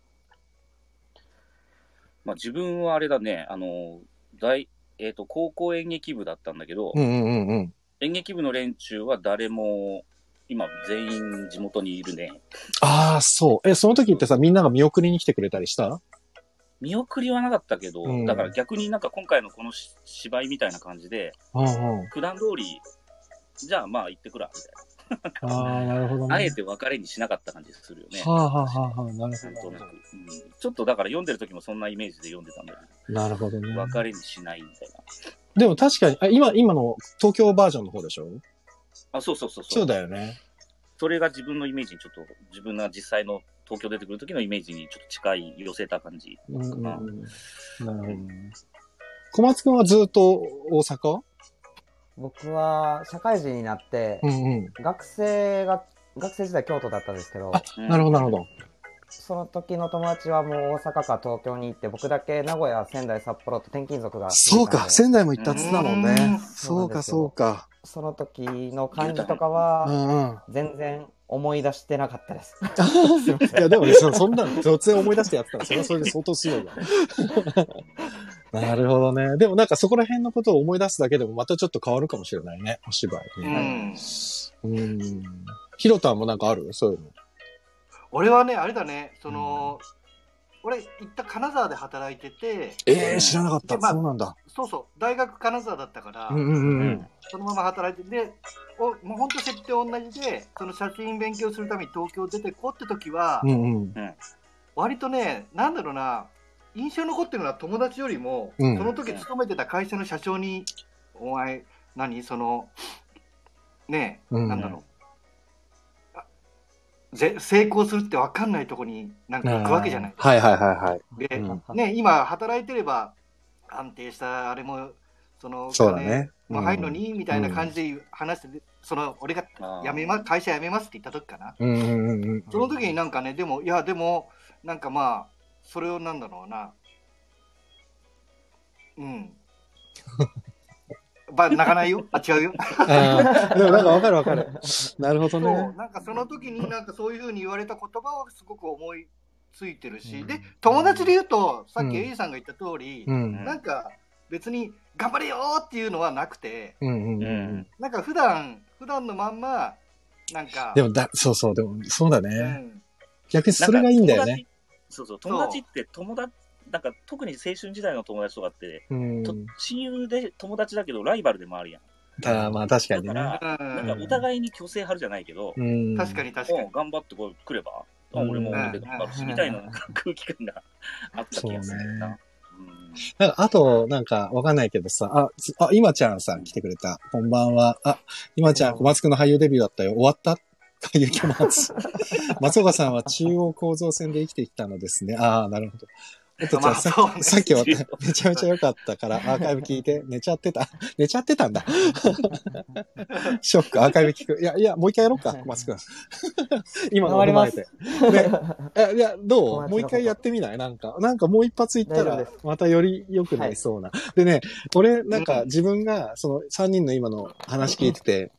まあ自分はあれだね、あの、大、えっ、と、高校演劇部だったんだけど、うんうんうんうん。演劇部の連中は誰も、今全員地元にいるね。ああ、そう。え、その時ってさ、みんなが見送りに来てくれたりした？見送りはなかったけど、うんだから逆になんか今回のこのし芝居みたいな感じで、うんうん。普段通り、じゃあまあ行ってくら、みたいああ、なるほどな。あね。えて別れにしなかった感じするよね。はあはあはあはあ、なるほどとなく、うん。ちょっとだから読んでる時もそんなイメージで読んでたんだけなるほどね。ど、別れにしないみたいな。でも確かに、あ今、今の東京バージョンの方でしょ？あ、そうそうそうそうだよね。それが自分のイメージにちょっと、自分が実際の東京出てくる時のイメージにちょっと近い、寄せた感じ。うんうんうん。なるほどね。小松くんはずっと大阪？僕は社会人になって、うんうん。学生が、学生時代京都だったんですけど、あなるほど、なるほど。その時の友達はもう大阪か東京に行って、僕だけ名古屋、仙台、札幌と転勤族が。そうか、仙台も行ったっつったもんうねん。そうか、そうか。その時の感じとかうは、んうん。全然思い出してなかったです。いや、でもね、そそんなの突然思い出してやってたら、それはそれで相当すごいわ。なるほどね。でもなんかそこら辺のことを思い出すだけでもまたちょっと変わるかもしれないね、お芝居うね。ん。うん。ヒロタンもなんかある？そういうの。俺はね、あれだね、その、俺、行った金沢で働いてて、ええ知らなかった。でまあそうなんだ。そうそう、大学金沢だったから、うんうんうんうん。そのまま働いてて、おもう本当設定同じで、その写真勉強するために東京出てこうって時は、うんうん。割とね、なんだろうな、印象に残ってるのは友達よりも、うんその時勤めてた会社の社長に、お前、何、その、ねえ、うんなんだろう。あぜ成功するって分かんないとこになんか行くわけじゃない。はいはいはいはい。で、うんね、今働いてれば安定したあれもそのそうだね。もう入るのに、みたいな感じで話してて、その俺が辞めま会社辞めますって言った時かな、うんうんうんうん。その時になんかねでもいやでもなんかまあそれをなんだろうなうん ば泣かないよ？あ違うよ？でもなんかわかるわかる。なるほどね。なんかその時になんかそういうふうに言われた言葉はすごく思いついてるし、で友達で言うとさっきエイさんが言った通り、うん。なんか別に頑張れよーっていうのはなくてうんうんうんううんん。なんか普段普段のまんまなんかでもだ、そうそう、でも、そうだうね。ん、逆にそれがいいんだよね。そうそう、友達って友達、なんか特に青春時代の友達とかって、うん。と親友で友達だけどライバルでもあるやん。あーまあ確かにね。だから、うんなんかお互いに虚勢張るじゃないけど、うん。確かに確かに頑張ってこう来れば、あうん俺も俺で頑張るし、みたいな空気感があった気がするな。うんなんか、あと、なんか、わかんないけどさ、あ、つあ、今ちゃんさん来てくれた。こんばんは。あ、今ちゃん、小松くんの俳優デビューだったよ。終わった？俳優キャマツ。松岡さんは中央構造線で生きてきたのですね。ああ、なるほど。おとちゃん、さまあそうねさっきは めちゃめちゃ良かったから、アーカイブ聞いて、寝ちゃってた。寝ちゃってたんだ。ショック、アーカイブ聞く。いや、いや、もう一回やろうか、小松くん。今の頑張りま踏まえすて。ね、えいや、どう？もう一回やってみない？なんか、なんかもう一発言ったらまたより良くなりそうな。でね、俺、なんか自分が、その3人の今の話聞いてて、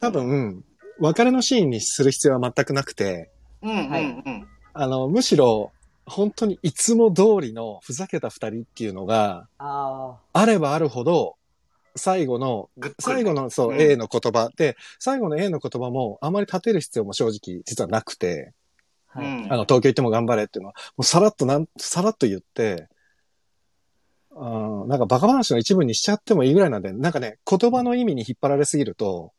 多分、別れのシーンにする必要は全くなくて、うんうんはいうんあの、むしろ、本当にいつも通りのふざけた二人っていうのが、ああればあるほど、最後の、最後の、そう、うん。A の言葉。で、最後の A の言葉もあまり立てる必要も正直実はなくて、あ、はい。うん。あの、東京行っても頑張れっていうのは、もうさらっとなん、さらっと言って、なんかバカ話の一部にしちゃってもいいぐらいなんで、なんかね、言葉の意味に引っ張られすぎると、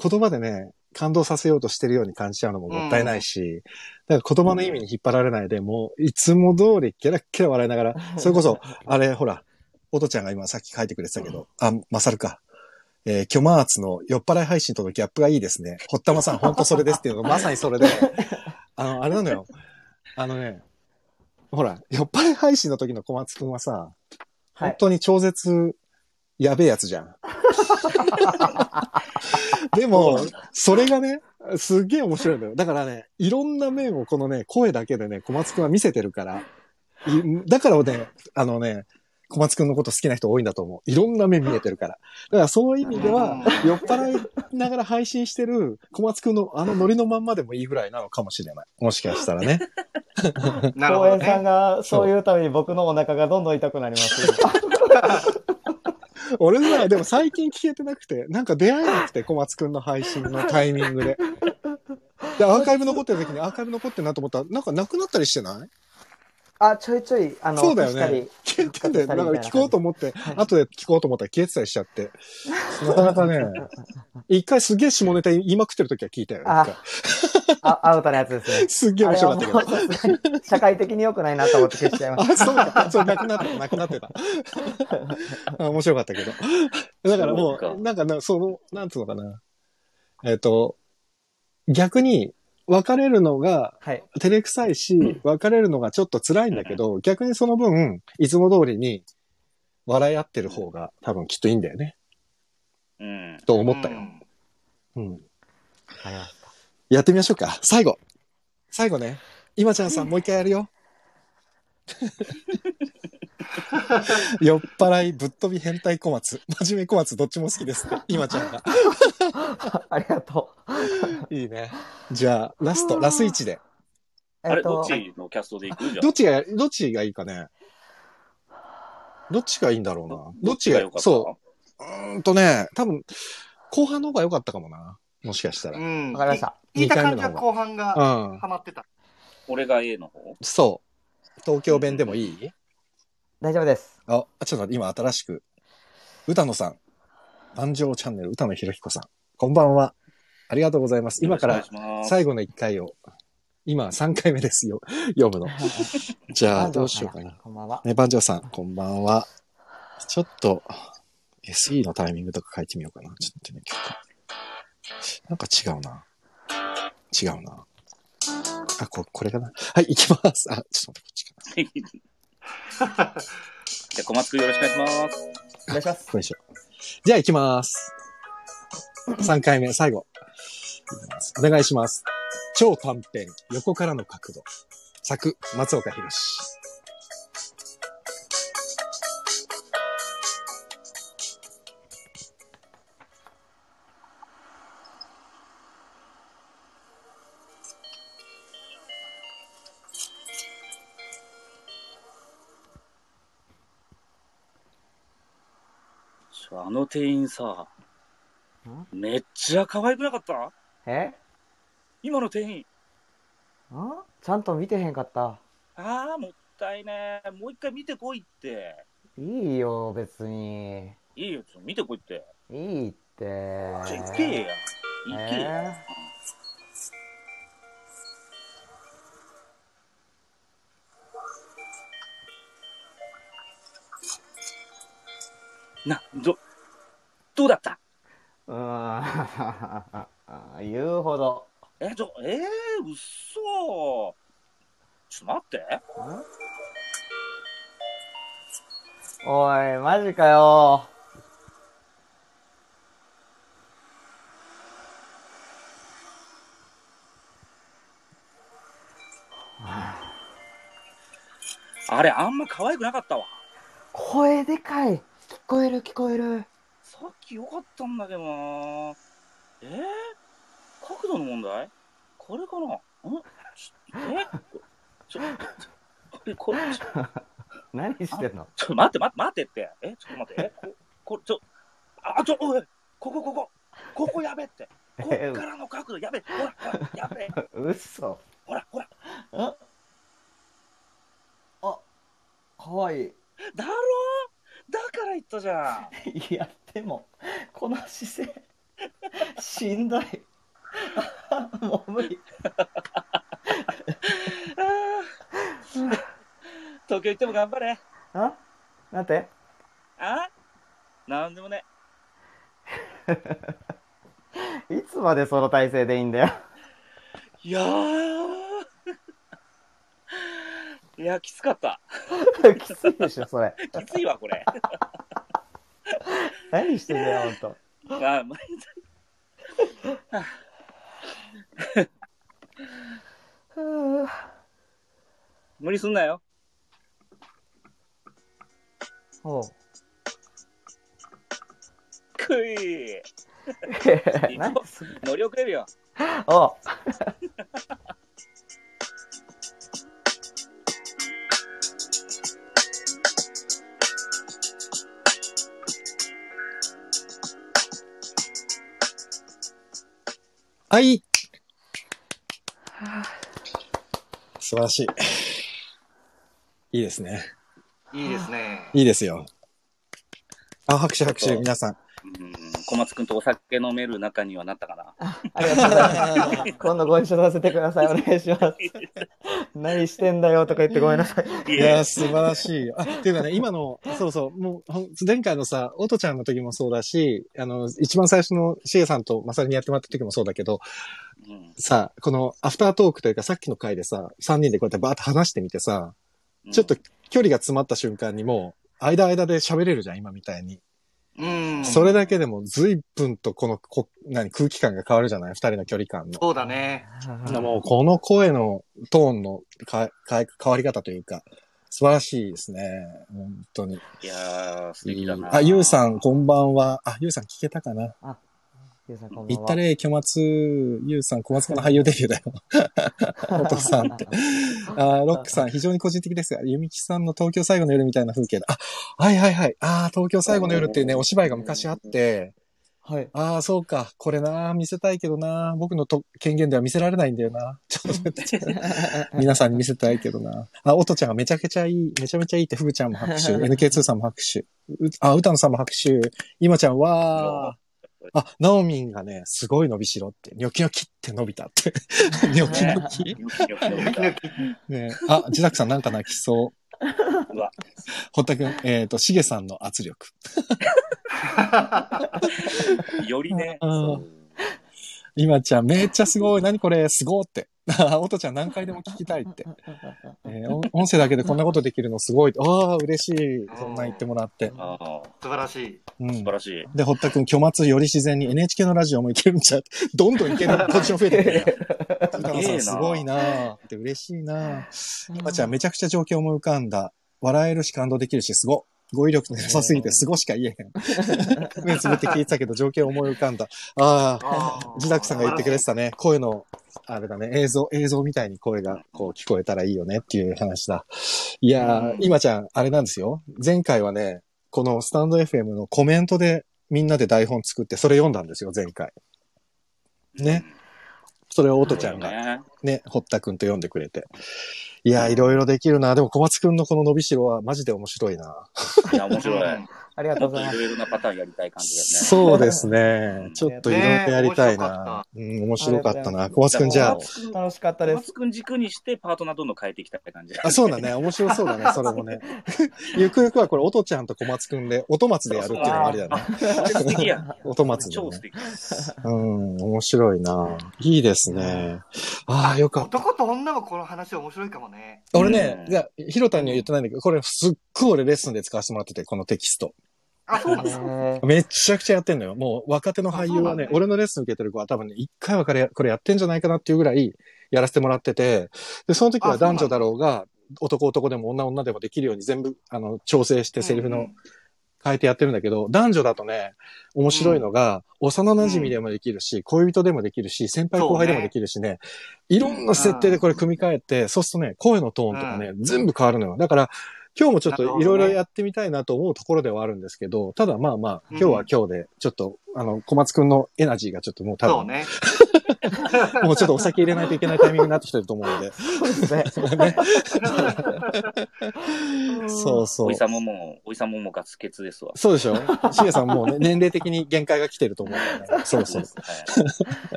言葉でね、感動させようとしてるように感じちゃうのももったいないし、だから言葉の意味に引っ張られないで、もういつも通りキャラッキャラ笑いながら、それこそ、あれ、ほら、おとちゃんが今さっき書いてくれてたけど、あ、まさるか。えー、巨マーツの酔っ払い配信とのギャップがいいですね。堀玉さん、ほんとそれですっていうのが まさにそれで、あの、あれなのよ。あのね、ほら、酔っ払い配信の時の小松くんはさ、はい。本当に超絶やべえやつじゃん。でも、それがね、すっげえ面白いんだよ。だからね、いろんな面をこのね、声だけでね、小松くんは見せてるから。いだからね、あのね、小松くんのこと好きな人多いんだと思う。いろんな面見えてるから。だからその意味では、酔っ払いながら配信してる小松くんのあのノリのまんまでもいいぐらいなのかもしれない。もしかしたらね。なるほど公園さんね。がそういうために僕のお腹がどんどん痛くなります。俺さ、でも最近聞けてなくて、なんか出会えなくて、小松くんの配信のタイミングで。で、アーカイブ残ってる時にアーカイブ残ってるなと思ったら、なんかなくなったりしてない？あ、ちょいちょい、あの、そうだよね消したり消えてんだよ。だから聞こうと思って、はい後で聞こうと思ったら消えてたりしちゃって。なかなかね、一回すげえ下ネタ言いまくってる時は聞いたよ。一あ回あ、アウトなやつですね。すっげえ面白かったけど社会的に良くないなと思って消しちゃいましあ、そうか。そう、なくなってた、なくなってた。あ面白かったけど。だからもそうかう、なんかな、その、なんつうのかな。えっ、と、逆に、別れるのが、た。はい。照れくさいし、別れるのがちょっと辛いんだけど、逆にその分、いつも通りに、笑い合ってる方が多分きっといいんだよね。うん。と思ったよ。うんうん。わかりました。やってみましょうか。最後。最後ね。今ちゃんさん、もう一回やるよ。酔っ払い、ぶっ飛び変態小松。真面目小松、どっちも好きですね。今ちゃんが。ありがとう。いいね。じゃあ、ラスト、ラス1で。あれ、えっとどっちのキャストで行く？じゃどっちが、どっちがいいかね。どっちがいいんだろうな。どっちが良かった？そう。うーんとね、多分、後半の方が良かったかもな。もしかしたら。うんわかりました。聞いた感じは二回目の方後半がうん。ハマってた。俺が A の方？そう。東京弁でもいい？大丈夫です。あ、ちょっと待って、今新しく。歌野さん。万丈チャンネル、歌野博彦さん。こんばんは。ありがとうございます。今から最後の1回を、今3回目ですよ。読むの。じゃあ、どうしようかな。こんばんは。ね、番長さん、こんばんは。ちょっと、SE のタイミングとか書いてみようかな。ちょっとね、曲。なんか違うな。違うな。あ、こ、これかな。はい、行きます。あ、ちょっと待って、こっちかな。じゃあ、小松くんよろしくお願いします。お願いします。これでしょ。じゃあ行きます。3回目、最後。お願いします。超短編、横からの角度。作、松岡弘。あの店員さ、めっちゃ可愛くなかった？え？今の店員。ん？ちゃんと見てへんかった？ああ、もったいねえ。もう一回見てこいって。いいよ、別に。いいよ、ちょっと見てこいって。いいって。じゃあ行けや。行けや。えな、ど、どうだった？ー、うーん。言うほど。え、ちょ、えー、うっそちょっと待って。おい、マジかよ。あれ、あんま可愛くなかったわ。声でかい。聞こえる聞こえる。き良かったんだけどなえ？ー、角度の問題？これかな？ん？ちえ？ちょ、え、これ、ちょ、何してんの？ちょ待って待って待ってって。え、ちょっと待って。え、こ、こちょ、あ、ちょ、おい、ここここ。ここやべって。こっからの角度やべ。ほら、ほら、やべ。嘘。ほら、ほら。ああ、かわいい。だろだから言ったじゃん。いや、でも、この姿勢、しんどい。もう無理。東京行っても頑張れ。あ？なんて？あ？なんでもね。いつまでその体勢でいいんだよ。いやー。いや、きつかった。きついでしょ、それ。きついわ、これ。何してんだよ、ほんと。あま無理すんなよ。おう。くい。乗り遅れるよ。おう。はい。素晴らしい。いいですね。いいですね。いいですよ。あ、拍手拍手、皆さん。うん、小松くんとお酒飲める仲にはなったかな。ありがとうございます。今度ご一緒させてください。お願いします。何してんだよとか言ってごめんなさい。いやー、素晴らしい。あ、っていうかね、今の、そうそう、もうほん、前回のさ、おとちゃんの時もそうだし、あの、一番最初のしげさんとまさにやってもらった時もそうだけど、うんさ、このアフタートークというかさっきの回でさ、3人でこうやってバーッと話してみてさ、ちょっと距離が詰まった瞬間にもう、間間で喋れるじゃん、今みたいに。うん。それだけでも随分とこのこ、何、空気感が変わるじゃない？二人の距離感の。そうだね。もうこの声のトーンのかか変わり方というか、素晴らしいですね。本当に。いやー、素敵だな。あ、ゆうさん、こんばんは。あ、ゆうさん聞けたかな？ゆうさんこんばんは言ったれ、巨松。ゆうさん、小松君の俳優デビューだよ。お父さんって。あロックさん、非常に個人的ですが、ゆみきさんの東京最後の夜みたいな風景だ。あ、はいはいはい。あー東京最後の夜っていうね、お芝居が昔あって、はい。ああ、そうか。これな、見せたいけどな。僕のと権限では見せられないんだよな。ちょっと待って、皆さんに見せたいけどな。あ、おとちゃんがめちゃくちゃいい、めちゃめちゃいいって、ふぐちゃんも拍手。NK2 さんも拍手。うあ、歌野さんも拍手。今ちゃん、わー。あ、ナオミンがね、すごい伸びしろって、ニョキニョキって伸びたって。ニョキニョキ。ねあ、自宅さんなんか泣きそう。うわ堀田くん、えっ、と、しげさんの圧力。よりね。今ちゃん、めっちゃすごい。何これ、すごーって。あ、おとちゃん何回でも聞きたいって。えー音音声だけでこんなことできるのすごい。ああ、嬉しい。そんな言ってもらって。ああ、素晴らしい。うん素晴。らしい。で、堀田くん、巨末より自然に NHK のラジオもいけるんちゃう どんどんいける ポジション増えてくるさん、すごいなーって嬉しいなー今ちゃん、めちゃくちゃ状況思い浮かんだ。笑えるし感動できるし、すご。語彙力なさすぎて、すごしか言えへん。目つぶって聞いてたけど、状況思い浮かんだ。ああ、自宅さんが言ってくれてたね。声の、あれだね、映像、映像みたいに声がこう聞こえたらいいよねっていう話だ。いやー、今ちゃん、あれなんですよ。前回はね、このスタンド FM のコメントでみんなで台本作って、それ読んだんですよ、前回。ね。それをおとちゃんがね。ね、堀田くんと読んでくれて。いやー、いろいろできるな。でも小松くんのこの伸びしろはマジで面白いな。いや、面白い。ありがとうございいます。ろいろなパターンやりたい感じだよね。そうですね。ちょっといろいろやりたいねな。うん、面白かったな。小松くんじゃあ楽しかったです。小松くん軸にしてパートナーどんどん変えていきたい感じ。あ、そうだね。面白そうだね。それもね。ゆくゆくはこれ、おとちゃんと小松くんで、音松でやるっていうのもありだね。素敵や。音松でね。超素敵。うん、面白いな。いいですね。ああ、よかった。男と女もこの話面白いかもね。俺ねう、んじゃあ、ひろたには言ってないんだけど、これすっごい俺レッスンで使わせてもらってて、このテキスト。あ、そうなんですめっちゃくちゃやってんのよ。もう若手の俳優はね俺のレッスン受けてる子は多分ね、一回はこれこれやってんじゃないかなっていうぐらいやらせてもらってて、で、その時は男女だろうが、男男でも女女でもできるように全部、あの、調整してセリフのうん変えてやってるんだけど、男女だとね、面白いのが、幼馴染でもできるし、恋人でもできるし、先輩後輩でもできるしね、いろんな設定でこれ組み替えて、そうするとね、声のトーンとかね、全部変わるのよ。だから、今日もちょっといろいろやってみたいなと思うところではあるんですけど、ただまあまあ、今日は今日で、ちょっと、あの、小松くんのエナジーがちょっともう多分、そうね。もうちょっとお酒入れないといけないタイミングになってきてると思うので。そうですね。ねそうそうおい。さんももう、おいさんももうガツケツですわ。そうでしょ？しげさんもうね、年齢的に限界が来てると思う ね。そうそう。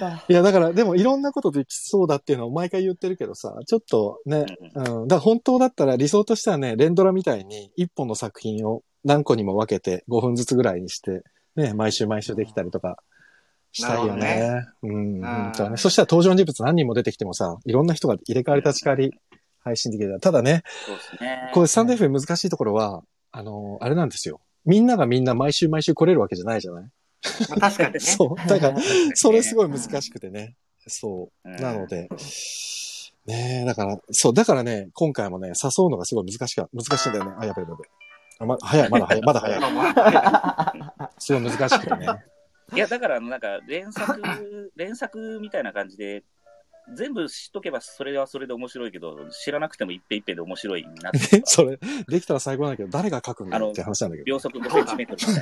はいや、だから、でもいろんんなことできそうだっていうのを毎回言ってるけどさ、ちょっとね、ううん。だ本当だったら理想としてはね、連ドラみたいに一本の作品を何個にも分けて5分ずつぐらいにして、ね、毎週毎週できたりとかしたいよね。なるうん、ん本当はね。そしたら登場人物何人も出てきてもさ、いろんな人が入れ替わり立ち替わり配信できる。ただね、そうですね。これサンデー FM 難しいところは、あの、あれなんですよ。みんながみんな毎週毎週来れるわけじゃないじゃない？まあ確かにね。そう。だから、それすごい難しくてね。そう。うんなので、ねえ、だから、そう、だからね、今回もね、誘うのがすごい難しか、難しいんだよね。あ、やべやべやべ。あ、ま、早い、まだ早い、まだ早い。すごい難しくてね。いや、だから、なんか、連作、連作みたいな感じで、全部知っとけば、それはそれで面白いけど、知らなくても一遍一遍で面白いなって。それ、できたら最高なんだけど、誰が書くんだよって話なんだけど。秒速5センチメートルみ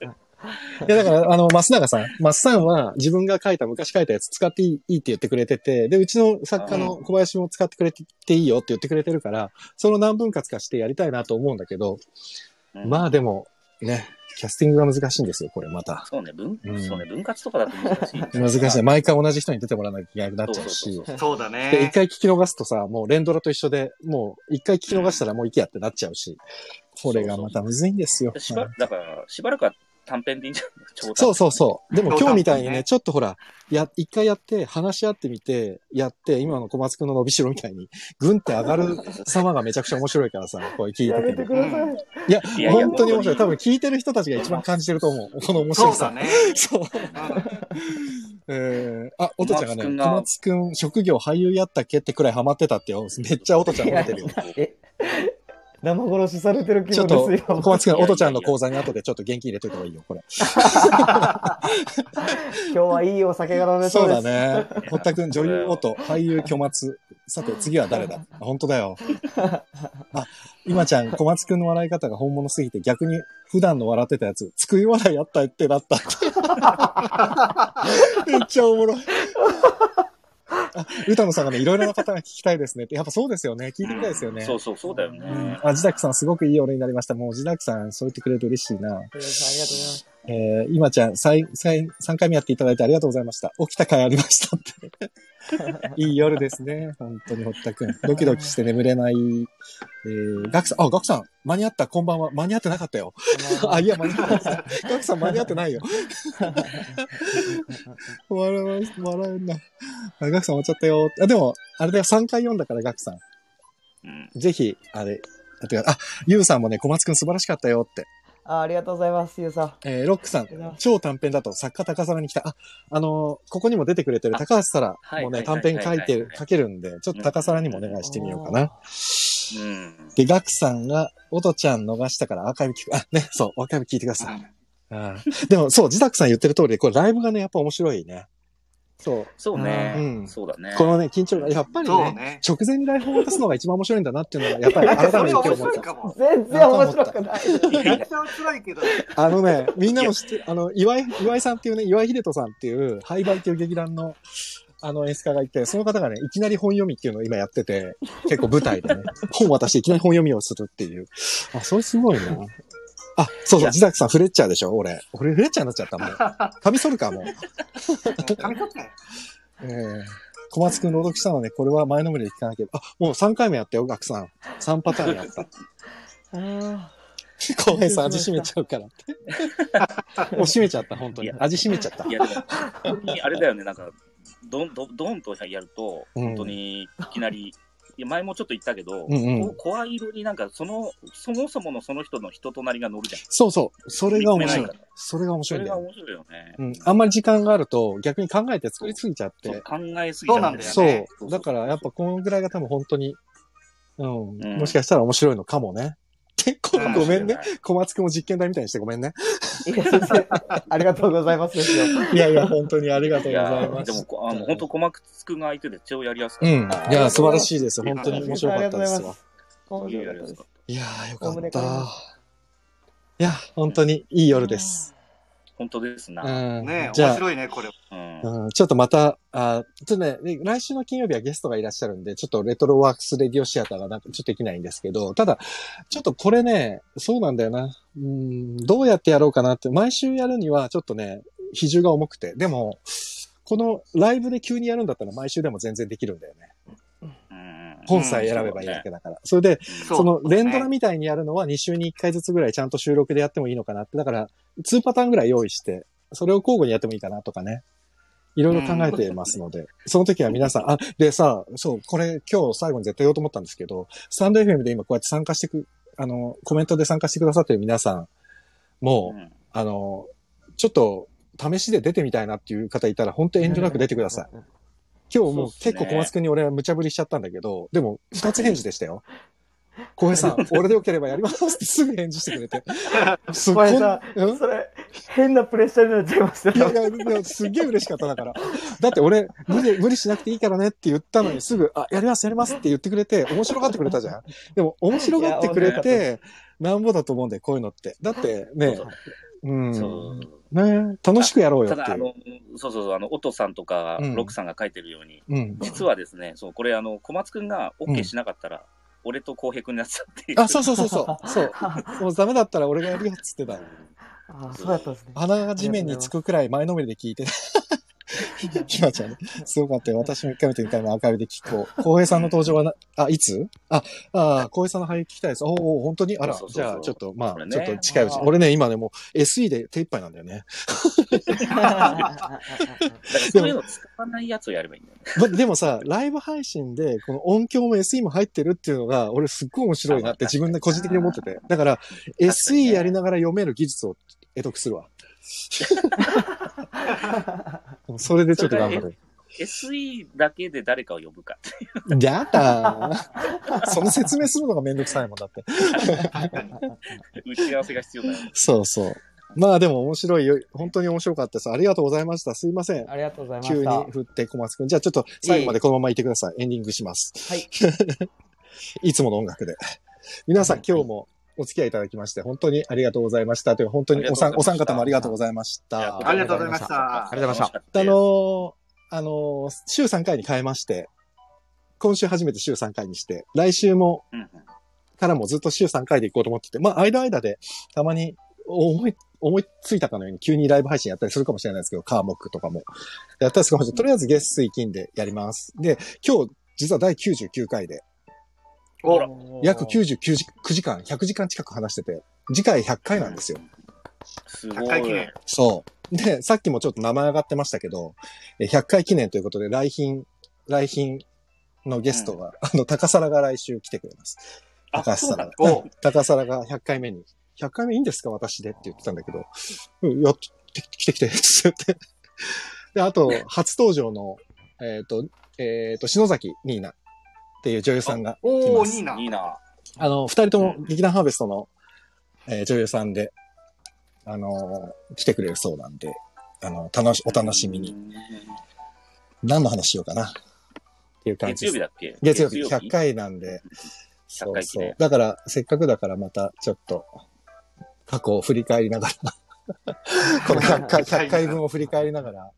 たいな。いや、だから、あの、増永さん、増さんは自分が書いた、昔書いたやつ使っていいいいって言ってくれてて、で、うちの作家の小林も使ってくれていいよって言ってくれてるから、その何分割かしてやりたいなと思うんだけど、うんまあでも、ね、キャスティングが難しいんですよ、これまた。そうね、分、うんそうね、分割とかだと難しい。難しい。毎回同じ人に出てもらわなきゃいけなくなっちゃうしそう。そうそうだで、一ね。回聞き逃すとさ、もう連ドラと一緒で、もう一回聞き逃したらもう行きやってなっちゃうし、これがまたむずいんですよ。しばだから、しばらくは短編でいいんじゃない？そうそうそう。でも今日みたいにね、ちょっとほら、や、一回やって、話し合ってみて、やって、今の小松くんの伸びしろみたいに、ぐんって上がる様がめちゃくちゃ面白いからさ、これ聞いててても。ください。いや、いや本当に面白い。多分聞いてる人たちが一番感じてると思う。この面白さ。そうだね。そう。う んえー、あ、おとちゃんがね、小松くんが小松くん、職業俳優やったっけってくらいハマってたってよ。めっちゃおとちゃん褒めてるよ。え、生殺しされてる気ちょっと分ですよ。、小松くん、おとちゃんの講座に後でちょっと元気入れといた方がいいよ、これ。今日はいいお酒が飲めそそううです。だね。堀田くん、女優音、俳優巨松。さて、次は誰だ？あ 本当だよ。あ、今ちゃん、小松くんの笑い方が本物すぎて逆に普段の笑ってたやつ、つくい笑いやったってなった。めっちゃおもろい。あ、歌野さんがね、いろいろな方が聞きたいですねって。やっぱそうですよね。聞いてみたいですよね。そうそう、そうだよね。うんあ、自宅さんすごくいい俺になりました。もう自宅さんそう言ってくれると嬉しいな。ありがとうございます。えー、今ちゃん、最、最、3回目やっていただいてありがとうございました。起きた回ありましたって。いい夜ですね。本当に、堀田くん。ドキドキして眠れない。えー、ガクさん、あ、ガクさん、間に合った、こんばんは。間に合ってなかったよ。あ、いや、間に合ってない。ガクさん、間に合ってないよ。笑う、笑うんだ。あ、ガクさん終わっちゃったよ。あ、でも、あれだよ、3回読んだから、ガクさん。うん。ぜひ、あれ。あ、ユウさんもね、小松くん素晴らしかったよって。あありがとうございます、ゆうさん。えーロックさん、超短編だと作家高皿に来た。あ、あのーここにも出てくれてる高橋沙羅もね、短編書いてる、書けるんで、ちょっと高皿にもお願いしてみようかな。うん。で、ガクさんが、おとちゃん逃したからアーカイブ聞く。あ、ね、そう、アーカイブ聞いてください。あーでも、そう、自宅さん言ってる通り、これライブがね、やっぱ面白いね。そう。そうね。うんそうだね。このね、緊張が、やっぱりね、ね。直前に台本を渡すのが一番面白いんだなっていうのは、やっぱり改めて今日思った。白いかも。全然面白くない。めっちゃ辛いけど。あのね、みんなも知ってる、あの、岩井、岩井さんっていうね、岩井秀人さんっていう、廃売っていう劇団の、あの演出家がいて、その方がね、いきなり本読みっていうのを今やってて、結構舞台でね、本渡していきなり本読みをするっていう。あ、それすごいな。あ、そうそう、自宅さんフレッチャーでしょ？俺。俺フレッチャーになっちゃったもん。カミソルかもう。えー小松くん朗読したのね、これは前のめりで聞かなきゃ。あ、もう3回目やったよ、学さん。3パターンやった。あ浩平さん味しめちゃうからって。もう閉めちゃった、本当に。味しめちゃったい。や、本当にあれだよね、なんか、どん、どん、どんとやると、うん本当にいきなり、前もちょっと言ったけど、うんうんこ声色になんか、その、そもそものその人の人となりが乗るじゃん。そうそう。それが面白い。それが面そ白いんだよ。れが面白いよね。うん。あんまり時間があると逆に考えて作りすぎちゃって。考えすぎちゃうんだよね。そう。ねだからやっぱこのぐらいが多分本当に、うん。うんもしかしたら面白いのかもね。結構うんごめんね。小松くんも実験台みたいにしてごめんね。あ。いや、先生、ありがとうございますですよ。いやいや、本当にありがとうございます。でもこ、あの、本当、小松くんが相手で超やりやすかった。うん。いや、素晴らしいです。本当に面白かったですわ。面白かったです。いやー、よかった。いや、本当にいい夜です。本当ですな。うん。ねじゃあ、面白いね、これ。うん。うん、ちょっとまた、あちょっとね、で来週の金曜日はゲストがいらっしゃるんで、ちょっとレトロワークスレディオシアターがなんかちょっとできないんですけど、ただ、ちょっとこれね、そうなんだよな。うん、どうやってやろうかなって、毎週やるにはちょっとね、比重が重くて、でも、このライブで急にやるんだったら毎週でも全然できるんだよね。うん。本さえ選べばいいだけだから。それで、そうその連ドラねみたいにやるのは2週に1回ずつぐらいちゃんと収録でやってもいいのかなって。だから、2パターンぐらい用意して、それを交互にやってもいいかなとかね。いろいろ考えてますので、その時は皆さん、あ、でさ、そう、これ今日最後に絶対言おうと思ったんですけど、スタンド FM で今こうやって参加してく、あの、コメントで参加してくださってる皆さん、もう、んあの、ちょっと、試しで出てみたいなっていう方いたら、本当遠慮なく出てください。今日もう結構小松くんに俺は無茶ぶりしちゃったんだけど、でも二つ返事でしたよ。小平さん、俺でよければやりますってすぐ返事してくれて。すっごい、さうん？それ、変なプレッシャーになっちゃいましたいやいや、すっげえ嬉しかっただから。だって俺、無理、無理しなくていいからねって言ったのにすぐ、あ、やりますやりますって言ってくれて、面白がってくれたじゃん。でも、面白がってくれて、なんぼだと思うんだよ、こういうのって。だってね、うん。ね楽しくやろうよただ、あ。の、そうそうそう、あの、オトさんとか、うんロックさんが書いてるように、うん。実はですね、そう、これ、あの、小松くんが OK しなかったら、俺と浩平くんになっちゃうっていう。あ、そうそうそうそう。そう。もうダメだったら俺がやるよっつってた。あそうやったんですね。鼻が地面につくくらい前のめりで聞いて。ひまちゃんね。すごかったよ。私も1回目と2回目アーカイブで聞こう。浩平さんの登場はな、あ、いつ？あ、あ、浩平さんの俳優聞きたいです。おお、本当に？あらそう、そうそうじゃあちょっと、まあ、ねちょっと近いうち俺ね、今ね、もう SE で手一杯なんだよね。そういうの使わないやつをやればいいんだよね。までもさ、ライブ配信で、この音響も SE も入ってるっていうのが、俺すっごい面白いなって自分で個人的に思ってて。だから、SE やりながら読める技術を得得するわ。それでちょっと頑張る。SE だけで誰かを呼ぶかっていう。やだー その説明するのがめんどくさいもんだって。打ち合わせが必要だよ。そうそう。まあでも面白いよ。本当に面白かったです。ありがとうございました。すいません。ありがとうございま急にした。振って小松くん。じゃあちょっと最後までこのままいてください。エンディングします。はい。いつもの音楽で。皆さん今日もお付き合いいただきまして、本当にありがとうございました。という本当におさんお三方もありがとうございました。ありがとうございました。ありがとうございましたあのーあのー週3回に変えまして、今週初めて週3回にして、来週もうんうんからもずっと週3回で行こうと思ってて、まあ、間間で、たまに思い、思いついたかのように急にライブ配信やったりするかもしれないですけど、カーモックとかも。やったりするかもしれない。とりあえず月水金でやります。で、今日、実は第99回で、お約99時9時間、100時間近く話してて、次回100回なんですよ。すご100回記い念。。そう。で、さっきもちょっと名前上がってましたけど、え100回記念ということで、来賓、来賓のゲストが、あの、高皿が来週来てくれます。あ高皿が。おうん 高皿が100回目に、100回目いいんですか？私でって言ってたんだけど、うん、やって、来て来て、って言って。で、あと、初登場の、えっ、と、えっ、と、篠崎ニーナっていう女優さんが来おー、いいな。いいな。あの、二人とも劇団ハーベストの、えー女優さんで、あのー来てくれるそうなんで、あの、楽し、お楽しみに。何の話しようかな。っていう感じです。月曜日だっけ？月曜日、100回なんで。そ100う回そう。だから、せっかくだからまた、ちょっと、過去を振り返りながら、この100回、100回分を振り返りながら、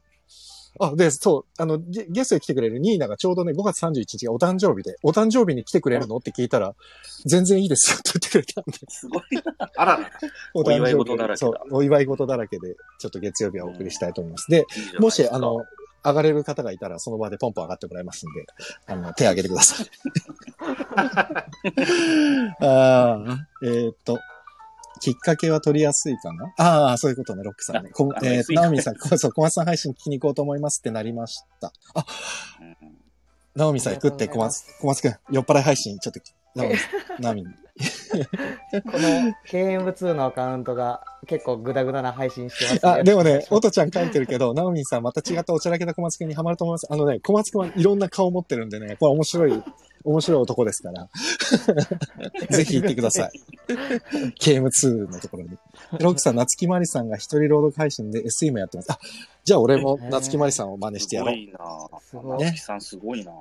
あ、で、そう、あの、ゲゲストに来てくれるニーナがちょうどね、5月31日がお誕生日で、お誕生日に来てくれるの？って聞いたら、全然いいですよって言ってくれたんで、すごいな。あらら。おお祝い事だらけだそう、お祝い事だらけで、ちょっと月曜日はお送りしたいと思います。で、いいもし、あの、、上がれる方がいたら、その場でポンポン上がってもらいますんで、あの、手挙げてください。ああ、えーっと、きっかけは取りやすいかな？ああ、そういうことね、ロックさんね。こあえー、SE ナオミさん、こ そう、小松さん配信聞きに行こうと思いますってなりました。あ、ナオミさん行くって、小松、小松くん、酔っ払い配信、ちょっと、ナオミ、ナオミ、この KM2 のアカウントが結構グダグダな配信してます、あ、でもね、おとちゃん書いてるけど、ナオミンさんまた違ったおちゃらけた小松くんにハマると思います。あのね、小松くんはいろんな顔持ってるんでね、これ面白い、面白い男ですから。ぜひ行ってください。KM2 のところに。ロックさん、夏木マリさんが一人朗読配信で SE もやってます。あ、じゃあ俺も夏木マリさんを真似してやろう。すごいな。夏木さんすごいな。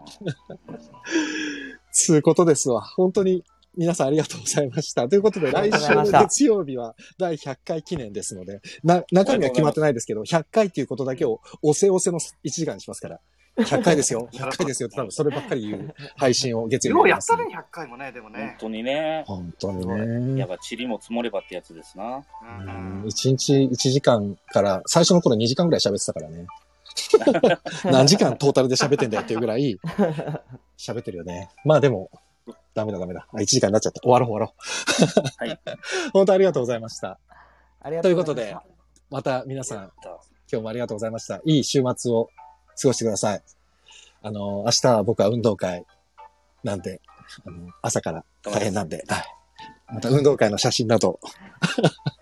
つうことですわ。本当に皆さんありがとうございました。ということで、来週ました月曜日は第100回記念ですので、な、中身は決まってないですけど、100回っていうことだけを押せ押せの1時間にしますから。100回ですよ。100回ですよって多分そればっかり言う配信を月曜日ようにやりますんでやったね、100回もね、でも本ね。当にね。本当にやねっ。ぱ塵も積もればってやつですな。うん1日1時間から、最初の頃2時間ぐらい喋ってたからね。何時間トータルで喋ってんだよっていうぐらい喋ってるよね。まあでも、ダメだダメだ。あ、1時間になっちゃった。終わろう終わろう。はい。本当ありがとうございました。ありがということでとうございまた皆さん、今日もありがとうございました。いい週末を過ごしてください。あの、明日は僕は運動会なんで、あの朝から大変なんで、はい。また運動会の写真など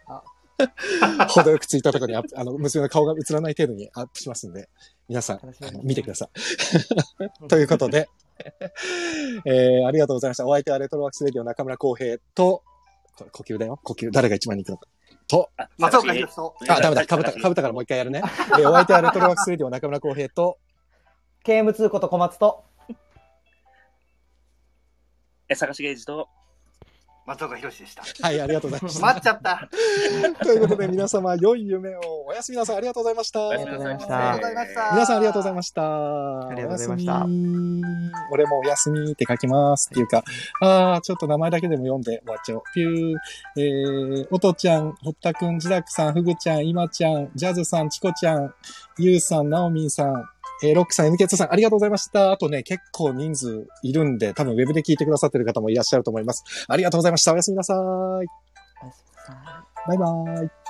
あ、程よくついたところにあの、娘の顔が映らない程度にアップしますんで、皆さん、楽しみにあの見てください。ということで、えー、ありがとうございました。お相手は Retro Works Radio 中村浩平と、これ呼吸だよ。呼吸。誰が一番に行くのか。と、あ松岡寛と。あ、ダメだ。かぶった、かぶったからもう一回やるね。えーお相手は Retro Works Radio 中村浩平と、KM2 こと小松と、え、坂重英二と、松岡弘でした。はい、ありがとうございました。待っちゃった。ということで皆様、良い夢を。おやすみなさい。ありがとうございました。ありがとうございましありたがとうございました。皆さんありがとうございました。ありがとうございましたおやすみ俺もおやすみって書きますっていうか、あー、ちょっと名前だけでも読んで終わっちゃおう。ピュー、えー、おとちゃん、堀田くん、ジダクさん、ふぐちゃん、いまちゃん、ジャズさん、チコちゃん、ゆうさん、なおみんさん、えー、ロックさん、MK2 さん、ありがとうございました。あとね、結構人数いるんで、多分ウェブで聞いてくださってる方もいらっしゃると思います。ありがとうございました。おやすみなさい。おやすみなさいバイバーイ。